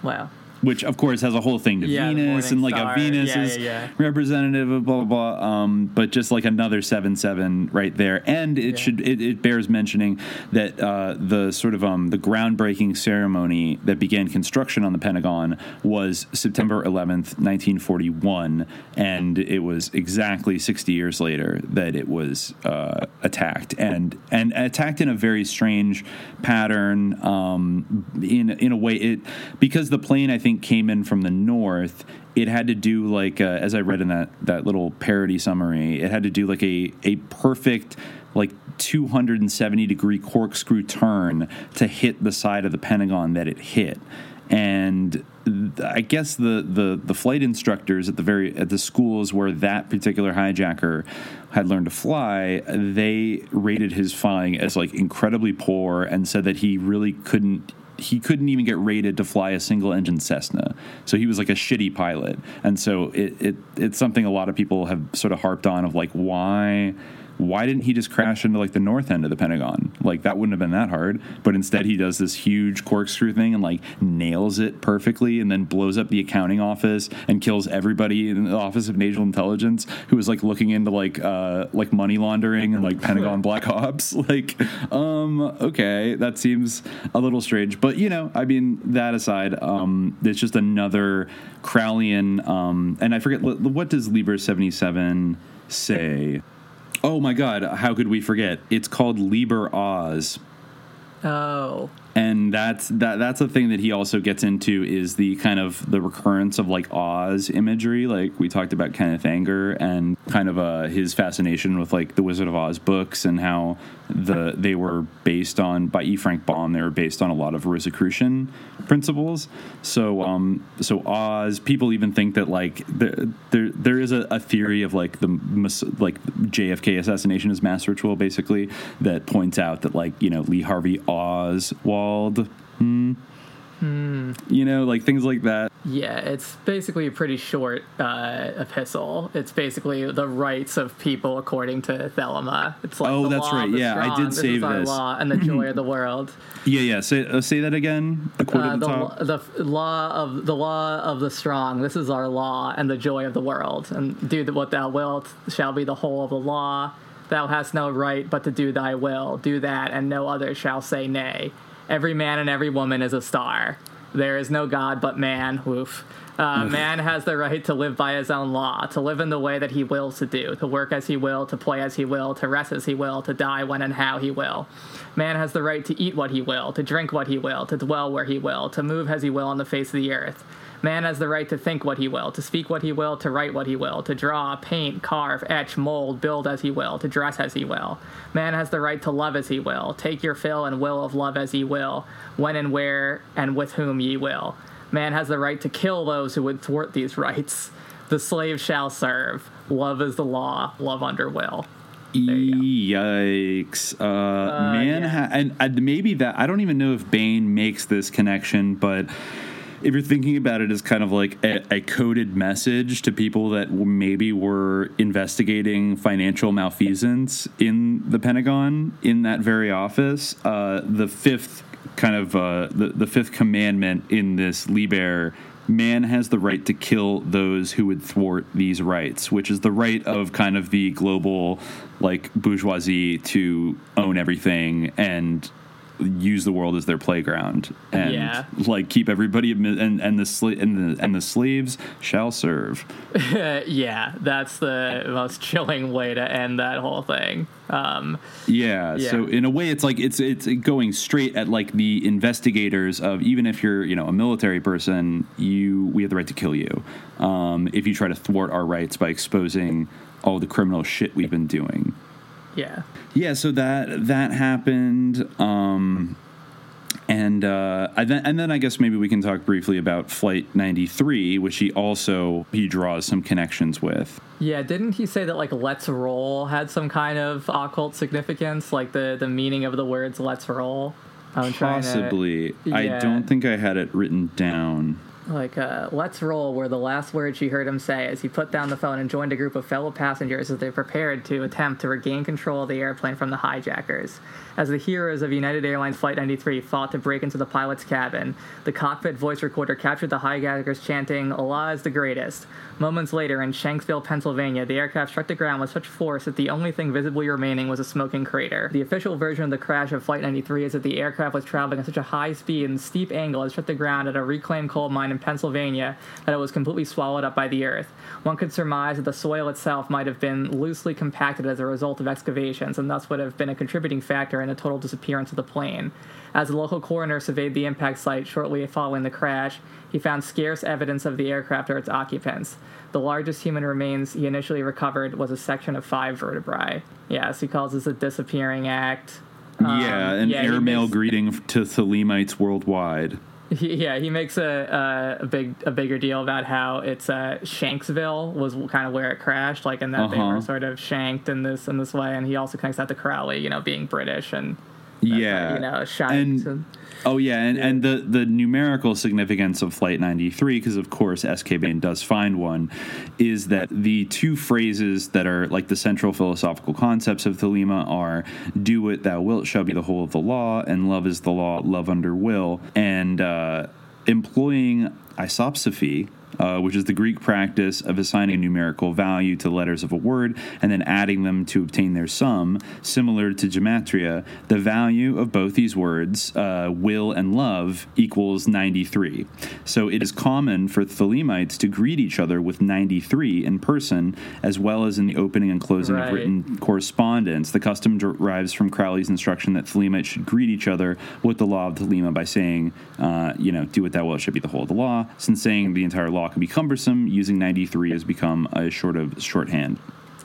wow. Which of course has a whole thing to Yeah, Venus and like morning a. Venus Yeah, is yeah, representative of blah blah blah. Um, but just like another seven seven right there, and it should it, it bears mentioning that uh, the sort of um, the groundbreaking ceremony that began construction on the Pentagon was September eleventh, nineteen forty one, and it was exactly sixty years later that it was uh, attacked and and attacked in a very strange pattern. Um, in in a way, it because the plane I think came in from the north. It had to do like uh, as I read in that that little parody summary. It had to do like a a perfect like 270 degree corkscrew turn to hit the side of the Pentagon that it hit. And I guess the, the, the flight instructors at the very at the schools where that particular hijacker had learned to fly, they rated his flying as like incredibly poor and said that he really couldn't he couldn't even get rated to fly a single engine Cessna. So he was like a shitty pilot. And so it, it it's something a lot of people have sort of harped on of like why why didn't he just crash into like the north end of the Pentagon? Like that wouldn't have been that hard. But instead he does this huge corkscrew thing and like nails it perfectly and then blows up the accounting office and kills everybody in the Office of Naval Intelligence who was like looking into like uh like money laundering and like Pentagon black ops. Like, um, okay, that seems a little strange. But you know, I mean, that aside, um, it's just another Crowleyan um and I forget what does Liber 77 say? Oh my God! How could we forget? It's called Liber Oz, Oh. And that's that. That's a thing that he also gets into is the kind of the recurrence of like Oz imagery. Like we talked about Kenneth Anger and kind of uh, his fascination with like the Wizard of Oz books and how the they were based on by E. Frank Baum. They were based on a lot of Rosicrucian principles. So um, so Oz. People even think that like there there, there is a, a theory of like the like JFK assassination is mass ritual basically that points out that like you know Lee Harvey Oswald. Hmm, Hmm. you know, like things like that. Yeah, it's basically a pretty short uh, epistle. It's basically the rights of people according to Thelema. It's like Oh, that's right. Yeah, I did this save is our this. law and the joy of the world. Yeah, yeah. Say uh, say that again. The quote Uh, at the, the, top. lo- the f- law of the law of the strong. This is our law and the joy of the world. And do what thou wilt shall be the whole of the law. Thou hast no right but to do thy will. Do that, and no other shall say nay. Every man and every woman is a star. There is no God but man. Woof. Uh, man has the right to live by his own law, to live in the way that he wills to do, to work as he will, to play as he will, to rest as he will, to die when and how he will. Man has the right to eat what he will, to drink what he will, to dwell where he will, to move as he will on the face of the earth. Man has the right to think what he will, to speak what he will, to write what he will, to draw, paint, carve, etch, mold, build as he will, to dress as he will. Man has the right to love as he will, take your fill and will of love as ye will, when and where and with whom ye will. Man has the right to kill those who would thwart these rights. The slave shall serve. Love is the law, love under will. Yikes! Uh, man, ha- and, and maybe that I don't even know if Bain makes this connection, but if you're thinking about it as kind of like a, a coded message to people that maybe were investigating financial malfeasance in the Pentagon in that very office, uh, the fifth kind of uh, the the fifth commandment in this Liber. Man has the right to kill those who would thwart these rights, which is the right of kind of the global, like bourgeoisie, to own everything and use the world as their playground and Yeah. like keep everybody admi- and and the sla- and the and the slaves shall serve. yeah, that's the most chilling way to end that whole thing. Um, Yeah, Yeah. So in a way, it's like it's it's going straight at like the investigators of even if you're you know a military person, you we have the right to kill you um, if you try to thwart our rights by exposing all the criminal shit we've been doing. Yeah. Yeah, so that that happened, um, and uh, I then, and then I guess maybe we can talk briefly about Flight 93, which he also he draws some connections with. Yeah, didn't he say that like "let's roll" had some kind of occult significance, like the the meaning of the words "let's roll"? I'm trying to- Possibly, I don't think I had it written down. Like, uh, let's roll were the last words she heard him say as he put down the phone and joined a group of fellow passengers as they prepared to attempt to regain control of the airplane from the hijackers. As the heroes of United Airlines Flight 93 fought to break into the pilot's cabin, the cockpit voice recorder captured the hijackers chanting, Allah is the greatest. Moments later, in Shanksville, Pennsylvania, the aircraft struck the ground with such force that the only thing visibly remaining was a smoking crater. The official version of the crash of Flight 93 is that the aircraft was traveling at such a high speed and steep angle as it struck the ground at a reclaimed coal mine in Pennsylvania that it was completely swallowed up by the earth. One could surmise that the soil itself might have been loosely compacted as a result of excavations and thus would have been a contributing factor in the total disappearance of the plane. As the local coroner surveyed the impact site shortly following the crash, he found scarce evidence of the aircraft or its occupants. The largest human remains he initially recovered was a section of five vertebrae. Yes, he calls this a disappearing act. Um, yeah, an yeah, airmail greeting to Thelemites worldwide. He, yeah, he makes a, a a big a bigger deal about how it's uh, Shanksville was kind of where it crashed, like, and that they Uh-huh. were sort of shanked in this in this way, and he also connects that to Crowley, you know, being British and yeah, you know, shines. and oh yeah, and, and the the numerical significance of Flight 93, because of course SK Bain does find one, is that the two phrases that are like the central philosophical concepts of Thelema are "Do what thou wilt shall be the whole of the law," and "Love is the law, love under will," and uh, employing isopsephy uh, which is the Greek practice of assigning a numerical value to letters of a word and then adding them to obtain their sum, similar to gematria, the value of both these words, uh, will and love, equals 93. So it is common for Thelemites to greet each other with 93 in person, as well as in the opening and closing Right. of written correspondence. The custom derives from Crowley's instruction that Thelemites should greet each other with the law of Thelema by saying, uh, you know, do what thou wilt should be the whole of the law. Since saying the entire law can be cumbersome, using 93 has become a sort of shorthand.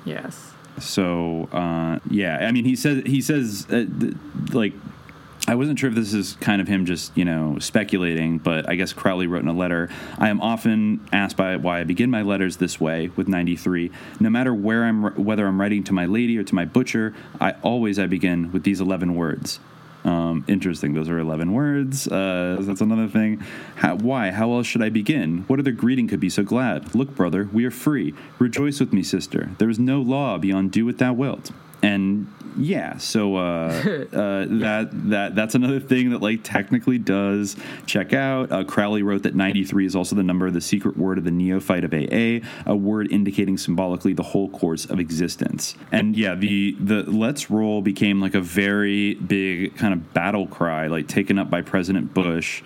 yes. So uh, yeah, I mean, he says he says uh, th- like I wasn't sure if this is kind of him just you know speculating, but I guess Crowley wrote in a letter. I am often asked by why I begin my letters this way with 93. No matter where I'm whether I'm writing to my lady or to my butcher, I always I begin with these 11 words. Um, interesting. Those are 11 words. Uh, that's another thing. How, why? How else should I begin? What other greeting could be so glad? Look, brother, we are free. Rejoice with me, sister. There is no law beyond do what thou wilt. And yeah, so uh, uh, that that that's another thing that like technically does check out. Uh, Crowley wrote that 93 is also the number of the secret word of the neophyte of AA, a word indicating symbolically the whole course of existence. And yeah, the the let's roll became like a very big kind of battle cry, like taken up by President Bush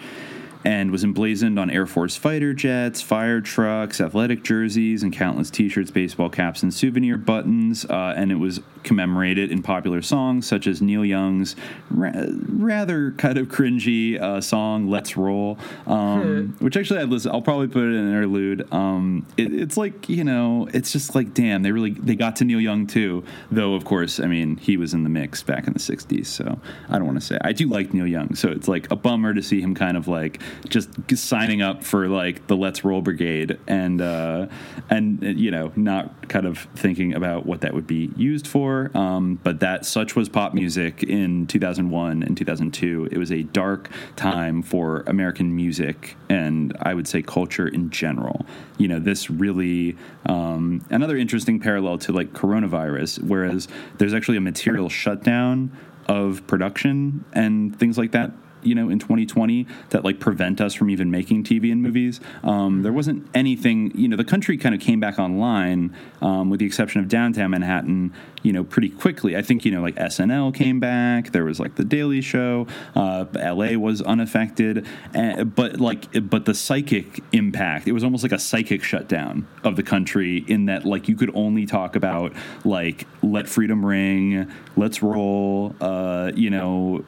and was emblazoned on Air Force fighter jets, fire trucks, athletic jerseys, and countless T-shirts, baseball caps, and souvenir buttons. Uh, and it was commemorated in popular songs such as Neil Young's ra- rather kind of cringy uh, song "Let's Roll," um, which actually I listen. I'll probably put it in an interlude. Um, it, it's like you know, it's just like damn, they really they got to Neil Young too. Though of course, I mean, he was in the mix back in the '60s, so I don't want to say I do like Neil Young. So it's like a bummer to see him kind of like just signing up for like the Let's Roll Brigade and uh, and you know not kind of thinking about what that would be used for. Um, but that such was pop music in 2001 and 2002. It was a dark time for American music and I would say culture in general. You know, this really um, another interesting parallel to like coronavirus, whereas there's actually a material shutdown of production and things like that you know in 2020 that like prevent us from even making tv and movies. Um, there wasn't anything you know the country kind of came back online um, with the exception of downtown manhattan you know pretty quickly. I think you know like snl came back. There was like the daily show. Uh, la was unaffected. Uh, but like but the psychic impact it was almost like a psychic shutdown of the country in that like you could only talk about like let freedom ring let's roll uh, you know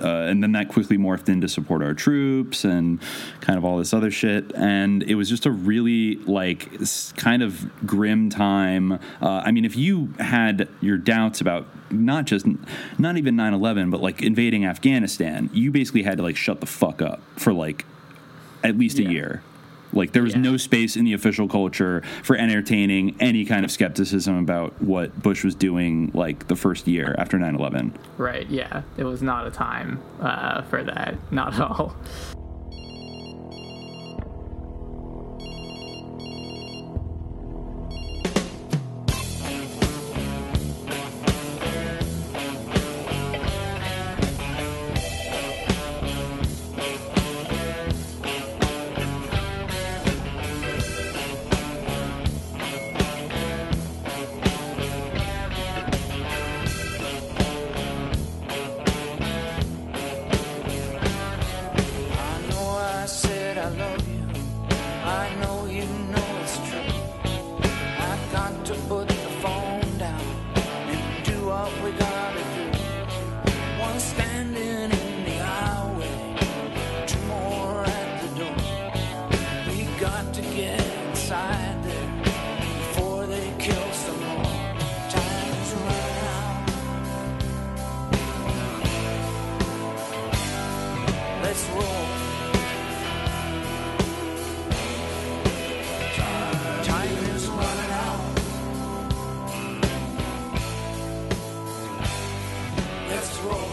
uh, and then that quickly morphed into support our troops and kind of all this other shit. And it was just a really like kind of grim time. Uh, i mean if you had your doubts about not just not even 9-11 but like invading afghanistan you basically had to like shut the fuck up for like at least a year like there was no space in the official culture for entertaining any kind of skepticism about what bush was doing like the first year after 9-11 Right. Yeah. It was not a time uh, for that. Not at all. Let's roll.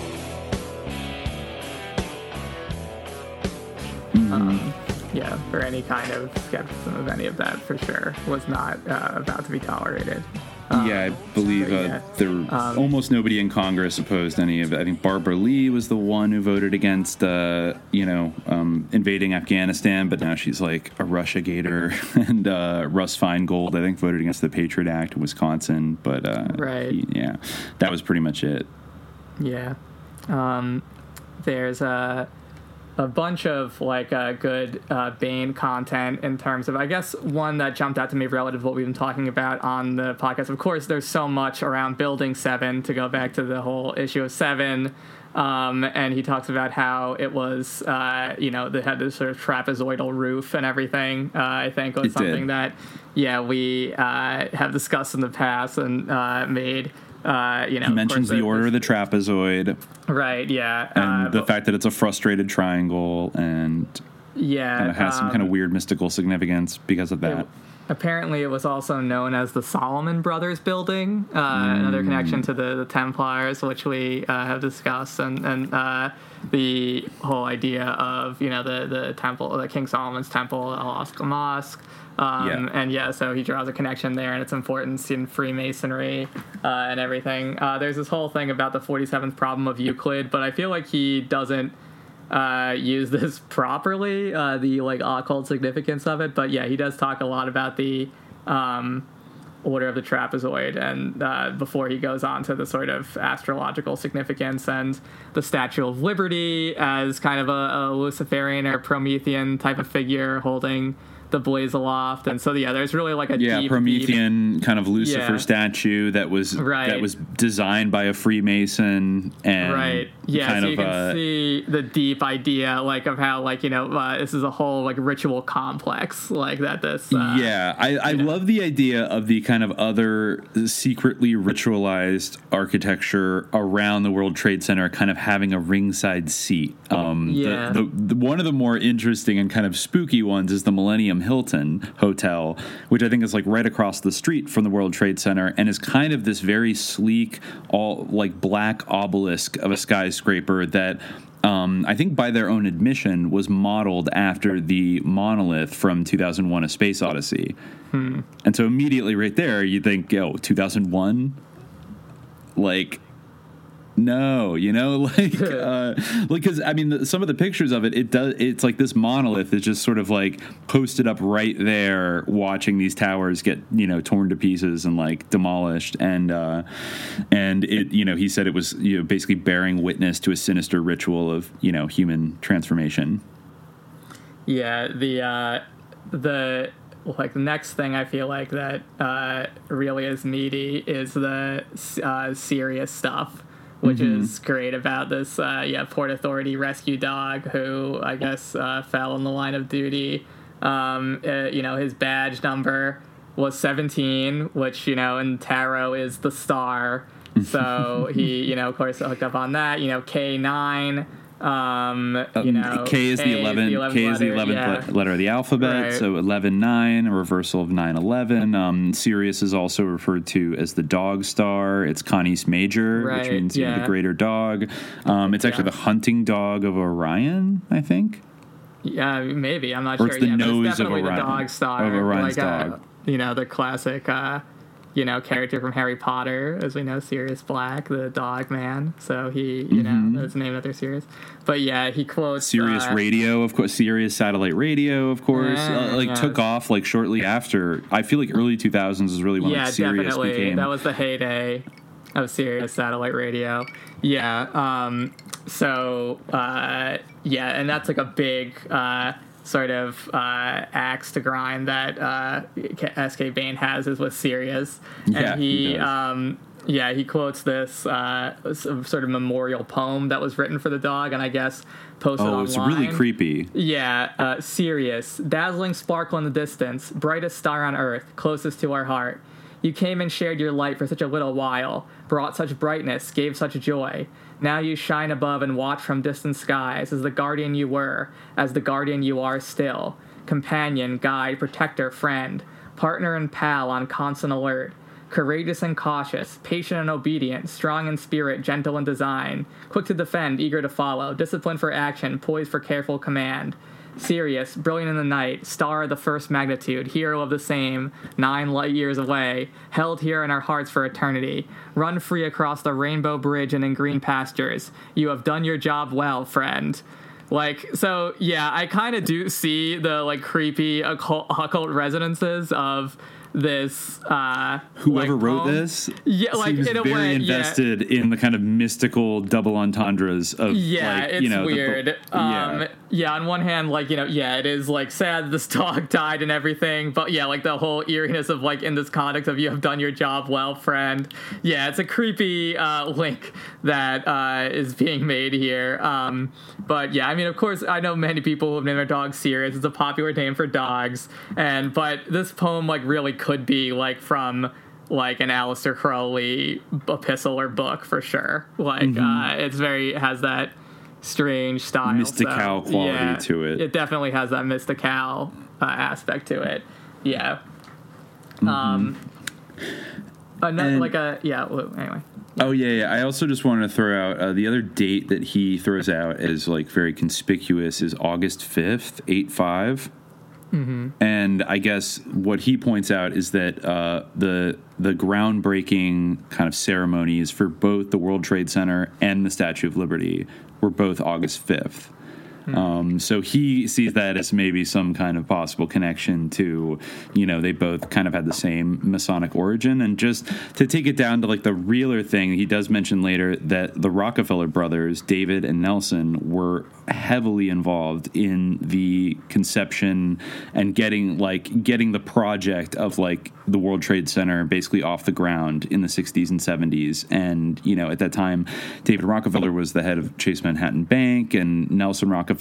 Um, yeah, or any kind of skepticism of any of that for sure was not uh, about to be tolerated. Um, yeah, I believe uh, yeah. there Um, almost nobody in Congress opposed any of it. I think Barbara Lee was the one who voted against, uh, you know, um, invading Afghanistan, but now she's like a Russia gator. and uh, Russ Feingold, I think, voted against the Patriot Act in Wisconsin. But uh, Right. he- yeah, that was pretty much it. Yeah. Um, there's a a bunch of like uh, good uh, Bain content in terms of I guess one that jumped out to me relative to what we've been talking about on the podcast. Of course, there's so much around building seven to go back to the whole issue of seven. Um, and he talks about how it was, uh, you know, they had this sort of trapezoidal roof and everything. Uh, I think was It did. something that, yeah, we uh, have discussed in the past and uh, made. Uh, you know, He mentions the order of the trapezoid Right. Yeah. and uh, the fact that it's a frustrated triangle and yeah. kind of has some um, kind of weird mystical significance because of that. Apparently, it was also known as the Salomon Brothers Building, uh, another Mm. connection to the, the Templars, which we uh, have discussed, and and uh, the whole idea of you know the the temple, the King Solomon's Temple, Al Aqsa Mosque. Um, Yeah. And yeah, so he draws a connection there and its importance in Freemasonry uh, and everything. Uh, there's this whole thing about the 47th problem of Euclid, but I feel like he doesn't uh, use this properly, uh, the like occult significance of it. But yeah, he does talk a lot about the um, order of the trapezoid, and uh, before he goes on to the sort of astrological significance and the Statue of Liberty as kind of a, a Luciferian or Promethean type of figure holding the blaze aloft. And so yeah, there's really like a yeah, deep, deep Promethean kind of Lucifer Yeah. statue that was Right. that was designed by a Freemason and right yeah kind so of you can uh, see the deep idea like of how like you know uh, this is a whole like ritual complex like that this uh, yeah, I, I love the idea of the kind of other secretly ritualized architecture around the World Trade Center, kind of having a ringside seat. Um, the- Yeah. the, the, one of the more interesting and kind of spooky ones is the Millennium Hilton Hotel, which I think is like right across the street from the World Trade Center, and is kind of this very sleek, all like black obelisk of a skyscraper that um, I think by their own admission, was modeled after the monolith from 2001 A Space Odyssey. Hmm. And so immediately right there, you think, yo, 2001? Like, no, you know, like, uh, because I mean, the, some of the pictures of it, it does, it's like this monolith is just sort of like posted up right there, watching these towers get, you know, torn to pieces and like demolished. And, uh, and it, you know, he said it was, you know, basically bearing witness to a sinister ritual of, you know, human transformation. yeah the uh the like the next thing i feel like that uh really is meaty is the uh Sirius stuff which Mhm. is great about this uh yeah port authority rescue dog who i guess uh fell in the line of duty. Um uh, you know his badge number was 17 which you know in tarot is the star. So he you know of course hooked up on that. You know k9 um you Um, know K is the 11th, K is the 11th letter, le- letter of the alphabet, Right. so 11 9, a reversal of 9 11. Um, Sirius is also referred to as the dog star. It's Canis Major, which Right, means you know, the greater dog. Um, it's actually Yeah. the hunting dog of Orion, I think. Yeah, maybe. I'm not Or sure. it's the yeah, but nose it's of definitely Orion- the dog star. of Orion's like, uh, you know, the classic, uh, you know, character from Harry Potter, as we know, Sirius Black, the dog man. So he, you Mhm. know, that's named after Sirius. But yeah, he quotes Sirius uh, Radio, of course. Sirius satellite radio, of course. Yeah, uh, like yeah. took off like shortly after. I feel like early 2000s is really when Yeah, like, Sirius definitely. became. That was the heyday of Sirius satellite radio. Yeah. Um, so uh, yeah, and that's like a big uh, sort of uh, axe to grind that uh, SK Bain has is with Sirius, Yeah, and he he. um, yeah, he quotes this uh, sort of memorial poem that was written for the dog, and I guess posted oh, online. it's really creepy. Yeah, uh, Sirius, dazzling sparkle in the distance, brightest star on earth, closest to our heart. You came and shared your light for such a little while, brought such brightness, gave such joy. Now you shine above and watch from distant skies as the guardian you were, as the guardian you are still. Companion, guide, protector, friend, partner and pal on constant alert. Courageous and cautious, patient and obedient, strong in spirit, gentle in design, quick to defend, eager to follow, disciplined for action, poised for careful command. Sirius, brilliant in the night, star of the first magnitude, hero of the same, nine light years away, held here in our hearts for eternity. Run free across the rainbow bridge and in green pastures. You have done your job well, friend. Like so, yeah, I kind of do see the like creepy occult, occult resonances of this. Uh, Whoever like, wrote poem. this, yeah, like seems in a very way, yeah. invested in the kind of mystical double entendres of Yeah, like, it's you know, weird. the- um, yeah. Yeah. on one hand, like you know, yeah, it is like sad this dog died and everything, but yeah, like the whole eeriness of like in this context of you have done your job well, friend. Yeah, it's a creepy uh, link that uh, is being made here. Um, but yeah, I mean, of course, I know many people who have named their dogs Sirius. It's a popular name for dogs, and but this poem like really could be like from like an Aleister Crowley epistle or book for sure. Like Mhm. uh, it's very has that strange style, Mystical so, quality yeah, to it. It definitely has that mystical uh, aspect to it. Yeah. Mm-hmm. Um. Another, And- like a yeah. well, Anyway. Oh yeah, yeah. I also just wanted to throw out uh, the other date that he throws out as like very conspicuous is August fifth, eight five. Mm-hmm. And I guess what he points out is that uh, the the groundbreaking kind of ceremonies for both the World Trade Center and the Statue of Liberty were both August fifth. Um, so he sees that as maybe some kind of possible connection to, you know, they both kind of had the same Masonic origin. And just to take it down to like the realer thing, he does mention later that the Rockefeller brothers, David and Nelson, were heavily involved in the conception and getting like getting the project of like the World Trade Center basically off the ground in the 60s and 70s. And, you know, at that time, David Rockefeller was the head of Chase Manhattan Bank, and Nelson Rockefeller,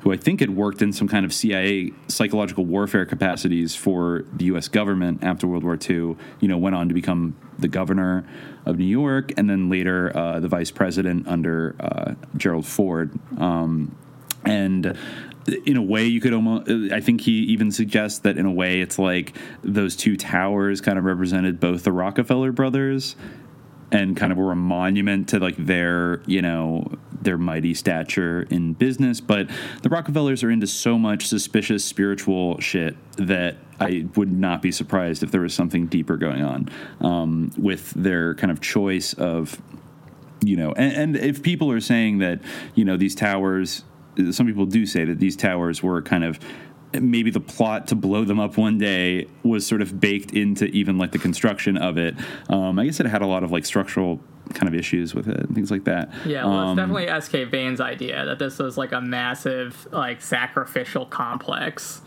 who I think had worked in some kind of CIA psychological warfare capacities for the U.S. government after World War II, you know, went on to become the governor of New York and then later uh, the vice president under uh, Gerald Ford. Um, and in a way you could almost i think he even suggests that in a way it's like those two towers kind of represented both the rockefeller brothers and kind of were a monument to like their you know their mighty stature in business. But the rockefellers are into so much suspicious spiritual shit that i would not be surprised if there was something deeper going on um, with their kind of choice of you know and, and if people are saying that you know these towers some people do say that these towers were kind of maybe the plot to blow them up one day was sort of baked into even like the construction of it um, i guess it had a lot of like structural kind of issues with it and things like that Yeah, well, Um, it's definitely SK Bain's idea that this was like a massive, like, sacrificial complex.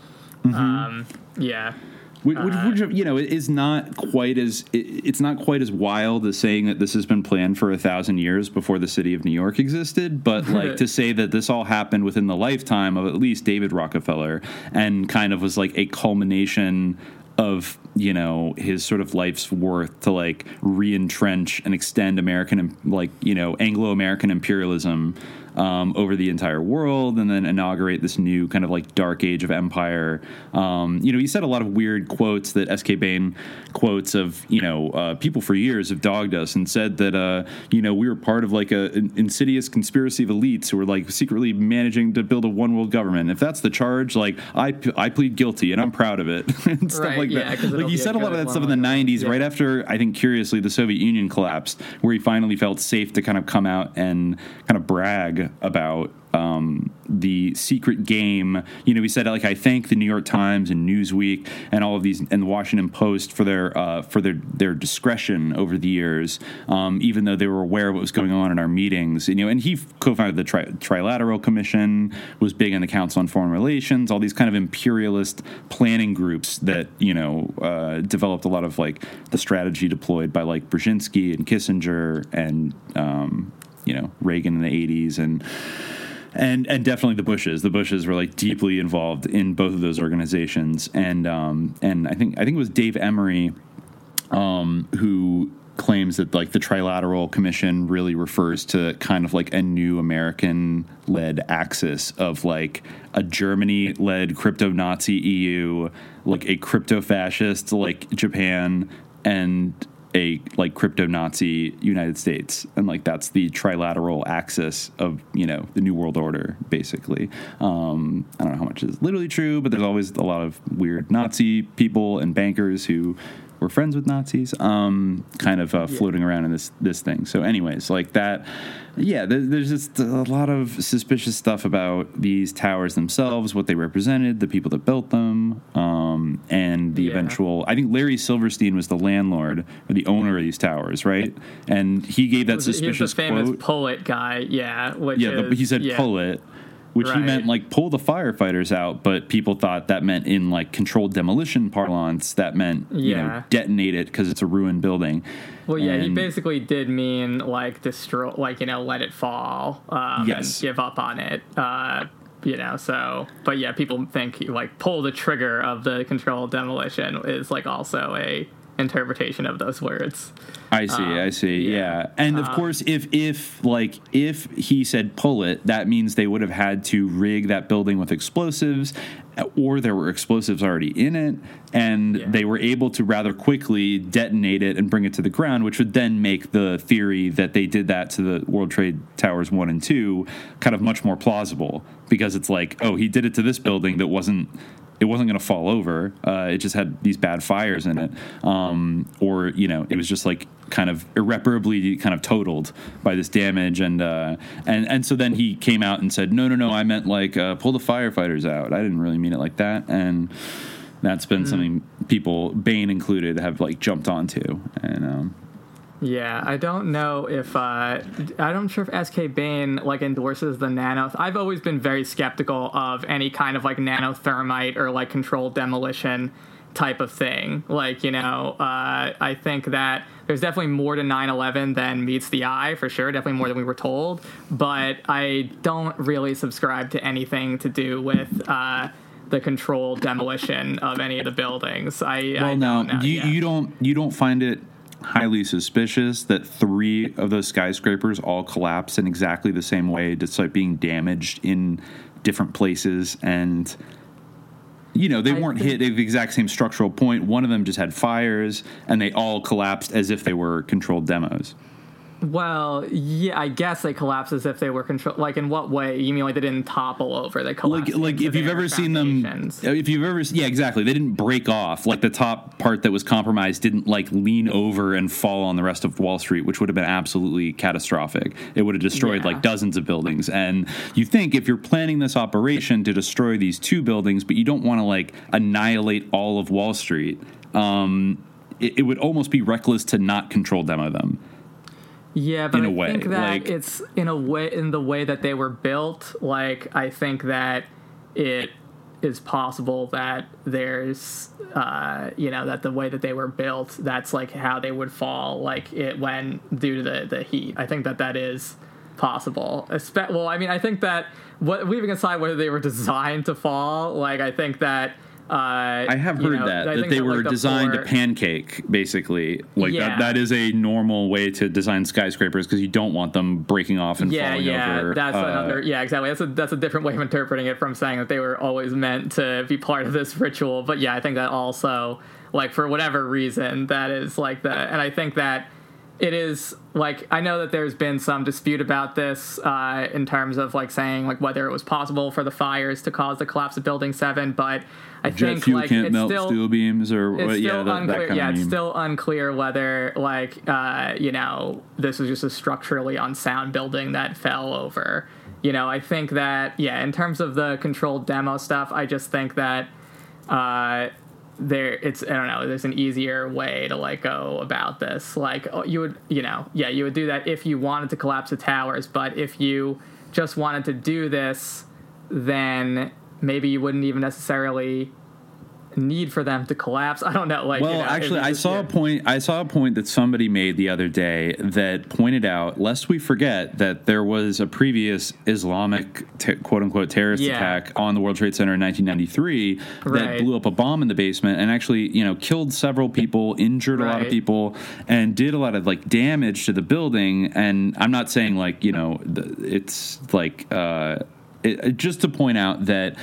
Mhm. Um, yeah. Which, which, uh, which, you know, it is not quite as it's not quite as wild as saying that this has been planned for a thousand years before the city of New York existed. But like to say that this all happened within the lifetime of at least David Rockefeller and kind of was like a culmination of you know his sort of life's worth to like re-entrench and extend American like you know Anglo-American imperialism um, over the entire world, and then inaugurate this new kind of like dark age of empire. Um, you know, he said a lot of weird quotes that S.K. Bain quotes of you know uh, people for years have dogged us and said that uh, you know we were part of like a, an insidious conspiracy of elites who were like secretly managing to build a one world government. If that's the charge, like I I plead guilty and I'm proud of it and stuff Right, like yeah, that. Like he said a lot of that stuff in the one. 90s, right after I think curiously the Soviet Union collapsed, where he finally felt safe to kind of come out and kind of brag about um, the secret game. You know, he said like I thank the New York Times and Newsweek and all of these and the Washington Post for their uh, for their their discretion over the years, um, even though they were aware of what was going on in our meetings. And, you know, and he co-founded the Tri- Trilateral Commission, was big in the Council on Foreign Relations, all these kind of imperialist planning groups that you know uh, developed a lot of like the strategy deployed by like Brzezinski and Kissinger and um, you know Reagan in the 80s and and and definitely the Bushes. The Bushes were like deeply involved in both of those organizations, and um, and I think I think it was Dave Emory um, who claims that like the Trilateral Commission really refers to kind of like a new American led axis of like a Germany led crypto Nazi EU, like a crypto fascist like Japan, and a like crypto Nazi United States, and like that's the trilateral axis of you know the New World Order, basically. Um, I don't know how much is literally true, but there's always a lot of weird Nazi people and bankers who were friends with Nazis, um, kind of uh, floating around in this this thing. So, anyways, like that, yeah. There, there's just a lot of suspicious stuff about these towers themselves, what they represented, the people that built them, um, and the Yeah. eventual. I think Larry Silverstein was the landlord or the owner of these towers, right? And he gave that He's the suspicious famous quote. poet guy, yeah. Yeah, is, but he said yeah. pull it, which he meant like pull the firefighters out, but people thought that meant in like controlled demolition parlance, that meant, you know, detonate it because it's a ruined building. Well, yeah, he basically did mean like destroy, like you know, let it fall, um, Yes. and give up on it. Uh, you know, so but yeah, people think like pull the trigger of the controlled demolition is like also a interpretation of those words. I see, Um, I see. Yeah. And of Um, course if if like if he said pull it, that means they would have had to rig that building with explosives or there were explosives already in it and they were able to rather quickly detonate it and bring it to the ground, which would then make the theory that they did that to the World Trade Towers 1 and 2 kind of much more plausible because it's like, oh, he did it to this building that wasn't it wasn't going to fall over. Uh, it just had these bad fires in it, um, or you know, it was just like kind of irreparably kind of totaled by this damage, and uh, and and so then he came out and said, no, no, no, I meant like uh, pull the firefighters out. I didn't really mean it like that, and that's been something people, Bain included, have like jumped onto, and um, Yeah, I don't know if uh, I'm sure if SK Bain like endorses the nano. I've always been very skeptical of any kind of like nanothermite or like controlled demolition type of thing. Like you know, uh, I think that there's definitely more to 9/11 than meets the eye for sure. Definitely more than we were told. But I don't really subscribe to anything to do with. Uh, the controlled demolition of any of the buildings. I well, I now don't know. you yeah. you don't you don't find it highly suspicious that three of those skyscrapers all collapsed in exactly the same way, despite being damaged in different places and. You know, they weren't hit at the exact same structural point. One of them just had fires, and they all collapsed as if they were controlled demos. Well, yeah, I guess they collapse as if they were control. Like, in what way? You mean like they didn't topple over? They collapsed. like like if you've ever seen them if you've ever yeah exactly they didn't break off like the top part that was compromised didn't like lean over and fall on the rest of wall street which would have been absolutely catastrophic it would have destroyed Yeah. like dozens of buildings and you think if you're planning this operation to destroy these two buildings but you don't want to like annihilate all of wall street um it, it would almost be reckless to not control demo them Yeah, but in I a way, think that like- it's in a way in the way that they were built. Like, I think that it is possible that there's, uh, you know, that the way that they were built, that's like how they would fall, like it when due to the the heat. I think that that is possible. Espe- well, I mean, I think that what leaving aside whether they were designed to fall, like I think that. Uh, I have you heard know, that that they like, were the designed floor- to pancake, basically. Like Yeah. that, that is a normal way to design skyscrapers because you don't want them breaking off and yeah, falling yeah, over. that's Uh, another. Yeah, exactly. That's a that's a different way of interpreting it from saying that they were always meant to be part of this ritual. But yeah, I think that also, like for whatever reason, that is like the, and I think that it is like I know that there's been some dispute about this uh, in terms of like saying like whether it was possible for the fires to cause the collapse of Building Seven, but I jet think fuel like can't it's melt still steel beams or it's what, yeah, still that, that unclear. kind yeah, it's meme. still unclear whether like uh, you know this was just a structurally unsound building that fell over. You know, I think that yeah, in terms of the controlled demo stuff, I just think that uh, there it's I don't know. There's an easier way to like go about this. Like oh, you would you know yeah you would do that if you wanted to collapse the towers, but if you just wanted to do this, then maybe you wouldn't even necessarily need for them to collapse. I don't know. Like, well, you know, actually, I just- saw a point. I saw a point that somebody made the other day that pointed out, lest we forget that there was a previous Islamic te- "quote unquote" terrorist Yeah. attack on the World Trade Center in 1993 that Right. blew up a bomb in the basement and actually, you know, killed several people, injured a lot of people, and did a lot of like damage to the building. And I'm not saying like you know, it's like uh, it, just to point out that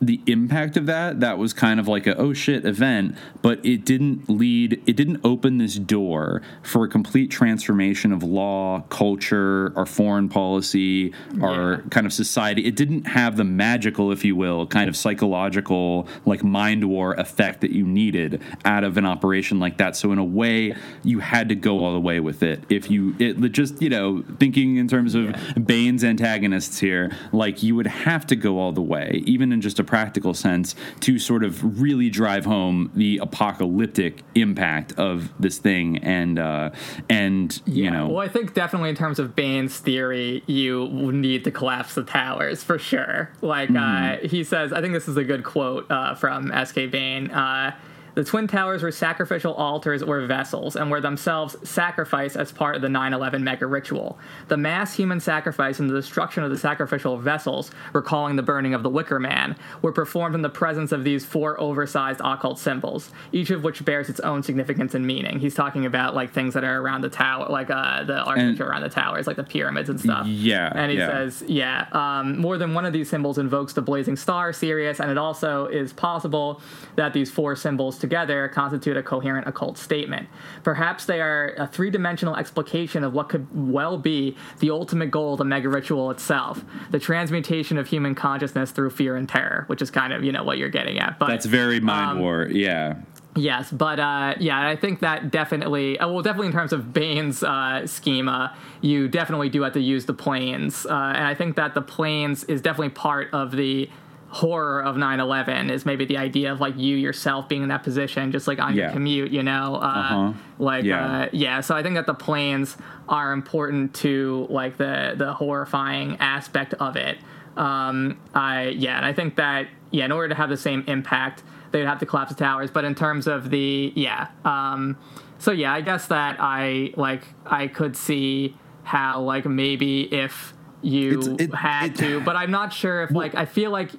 the impact of that that was kind of like a oh shit event but it didn't lead it didn't open this door for a complete transformation of law culture our foreign policy our Yeah. kind of society. It didn't have the magical if you will kind of psychological like mind war effect that you needed out of an operation like that. So in a way you had to go all the way with it. If you it just you know thinking in terms of Bain's antagonists here like you would have to go all the way even in just a practical sense to sort of really drive home the apocalyptic impact of this thing and uh and you know Well, I think definitely in terms of Bain's theory, you need to collapse the towers for sure. Like Mhm. uh, he says, I think this is a good quote uh, from S.K. Bain Uh, the Twin Towers were sacrificial altars or vessels and were themselves sacrificed as part of the 9 11 mega ritual. The mass human sacrifice and the destruction of the sacrificial vessels, recalling the burning of the Wicker Man, were performed in the presence of these four oversized occult symbols, each of which bears its own significance and meaning. He's talking about like things that are around the tower, like uh, the architecture around the towers, like the pyramids and stuff. Yeah, And he yeah. says, yeah, um, more than one of these symbols invokes the blazing star, Sirius, and it also is possible that these four symbols together constitute a coherent occult statement. Perhaps they are a three dimensional explication of what could well be the ultimate goal of the mega ritual itself the transmutation of human consciousness through fear and terror, which is kind of, you know, what you're getting at. But that's very mind um, war yeah Yes, but uh, yeah, I think that definitely, uh, well, definitely in terms of Bain's uh, schema, you definitely do have to use the planes, uh, and I think that the planes is definitely part of the horror of 9-11 is maybe the idea of like you yourself being in that position just like on your commute you know uh, Uh-huh. like Yeah. uh, yeah so i think that the planes are important to like the the horrifying aspect of it um i yeah and i think that yeah in order to have the same impact they'd have to collapse the towers but in terms of the yeah um so yeah i guess that i like i could see how like maybe if you had to but i'm not sure if like i feel like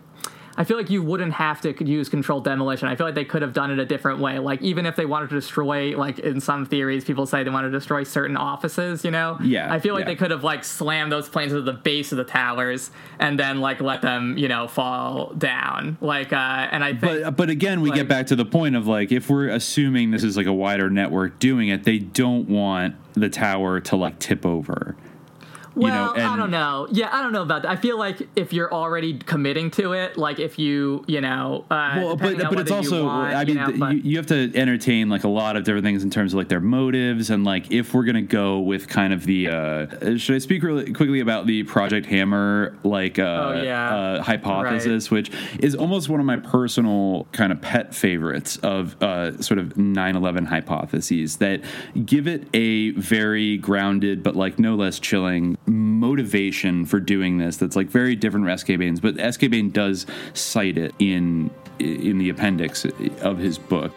I feel like you wouldn't have to use controlled demolition. I feel like they could have done it a different way. Like even if they wanted to destroy, like in some theories, people say they want to destroy certain offices. You know, Yeah, I feel like yeah. they could have like slammed those planes to the base of the towers and then like let them, you know, fall down. Like, uh, and I think, but but again we get back to the point of like if we're assuming this is like a wider network doing it they don't want the tower to like tip over well, you know, I don't know. Yeah, I don't know about that. I feel like if you're already committing to it, like if you, you know, uh, well, but but it's also want, I you mean know, but- you, you have to entertain like a lot of different things in terms of like their motives and like if we're gonna go with kind of the uh, should I speak really quickly about the Project Hammer like uh, Oh, yeah. uh, hypothesis, which is almost one of my personal kind of pet favorites of uh, sort of 9/11 hypotheses that give it a very grounded but like no less chilling motivation for doing this that's like very different from SK Bain's, but SK Bain does cite it in in the appendix of his book.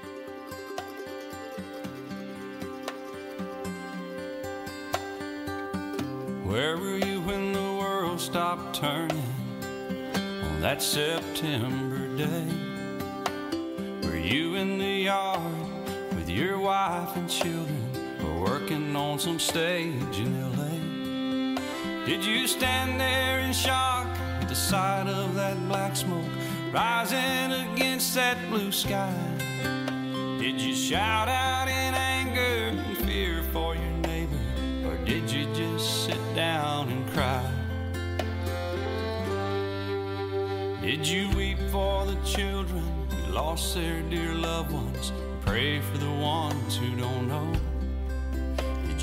Where were you when the world stopped turning on that September day? Were you in the yard with your wife and children or working on some stage in LA? Did you stand there in shock at the sight of that black smoke rising against that blue sky? Did you shout out in anger and fear for your neighbor? Or did you just sit down and cry? Did you weep for the children who lost their dear loved ones? Pray for the ones who don't know.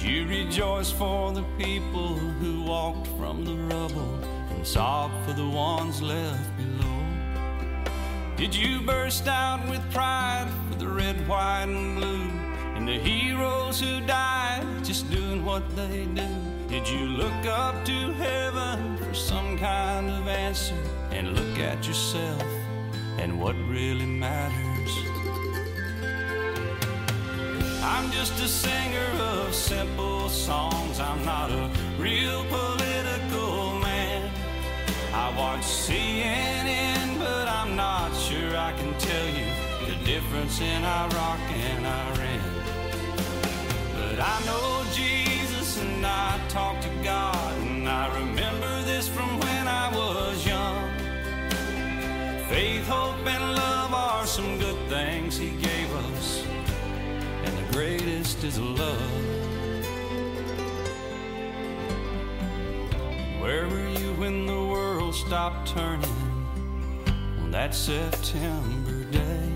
Did you rejoice for the people who walked from the rubble and sob for the ones left below? Did you burst out with pride for the red, white, and blue? And the heroes who died just doing what they do? Did you look up to heaven for some kind of answer? And look at yourself and what really matters? I'm just a singer of simple songs. I'm not a real political man. I watch CNN, but I'm not sure I can tell you the difference in Iraq and Iran. But I know Jesus and I talk to God, and I remember this from when I was young. Faith, hope, and love are some good things He gave greatest is love. Where were you when the world stopped turning on that September day?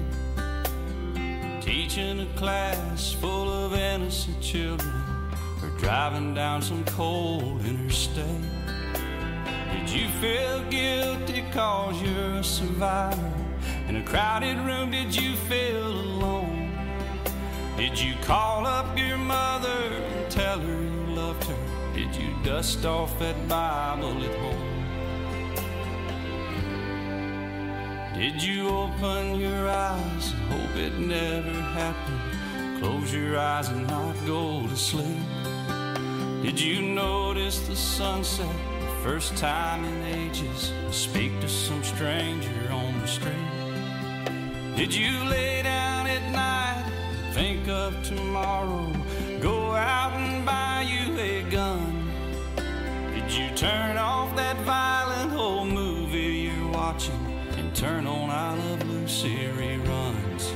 Teaching a class full of innocent children or driving down some cold interstate. Did you feel guilty cause you're a survivor? In a crowded room, did you feel alone? Did you call up your mother and tell her you loved her? Did you dust off that Bible at home? Did you open your eyes and hope it never happened? Close your eyes and not go to sleep. Did you notice the sunset the first time in ages? Speak to some stranger on the street. Did you lay down think of tomorrow, go out and buy you a gun? Did you turn off that violent old movie you're watching and turn on I Love Lucy reruns?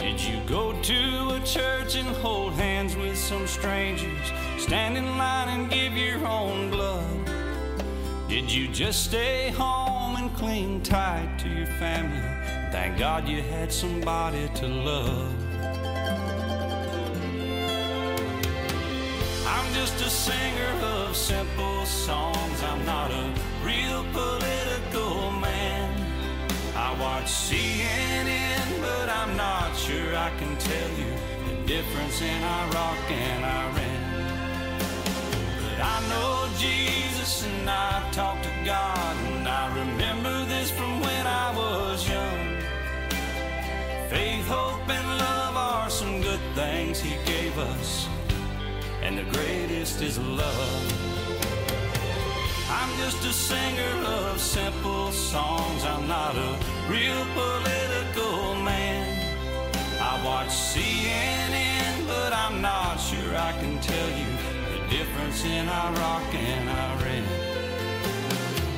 Did you go to a church and hold hands with some strangers, stand in line and give your own blood? Did you just stay home and cling tight to your family? Thank God you had somebody to love. I'm just a singer of simple songs. I'm not a real political man. I watch CNN, but I'm not sure I can tell you the difference in Iraq and Iran. But I know Jesus and I talk to God, and I remember this from when I was young. Faith, hope, and love are some good things He gave us, and the greatest is love. I'm just a singer of simple songs. I'm not a real political man. I watch CNN, but I'm not sure I can tell you the difference in Iraq and Iran.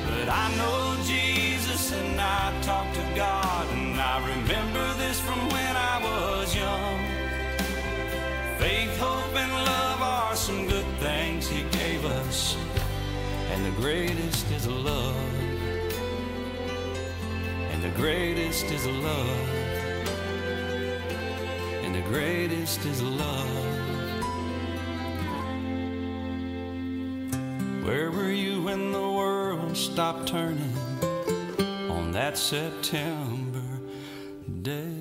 But I know Jesus and I talk to God, and I remember this from when I was young. Faith, hope, and love are some good things He gave us, and the greatest is love. And the greatest is love. And the greatest is love. Where were you when the world stopped turning on that September day?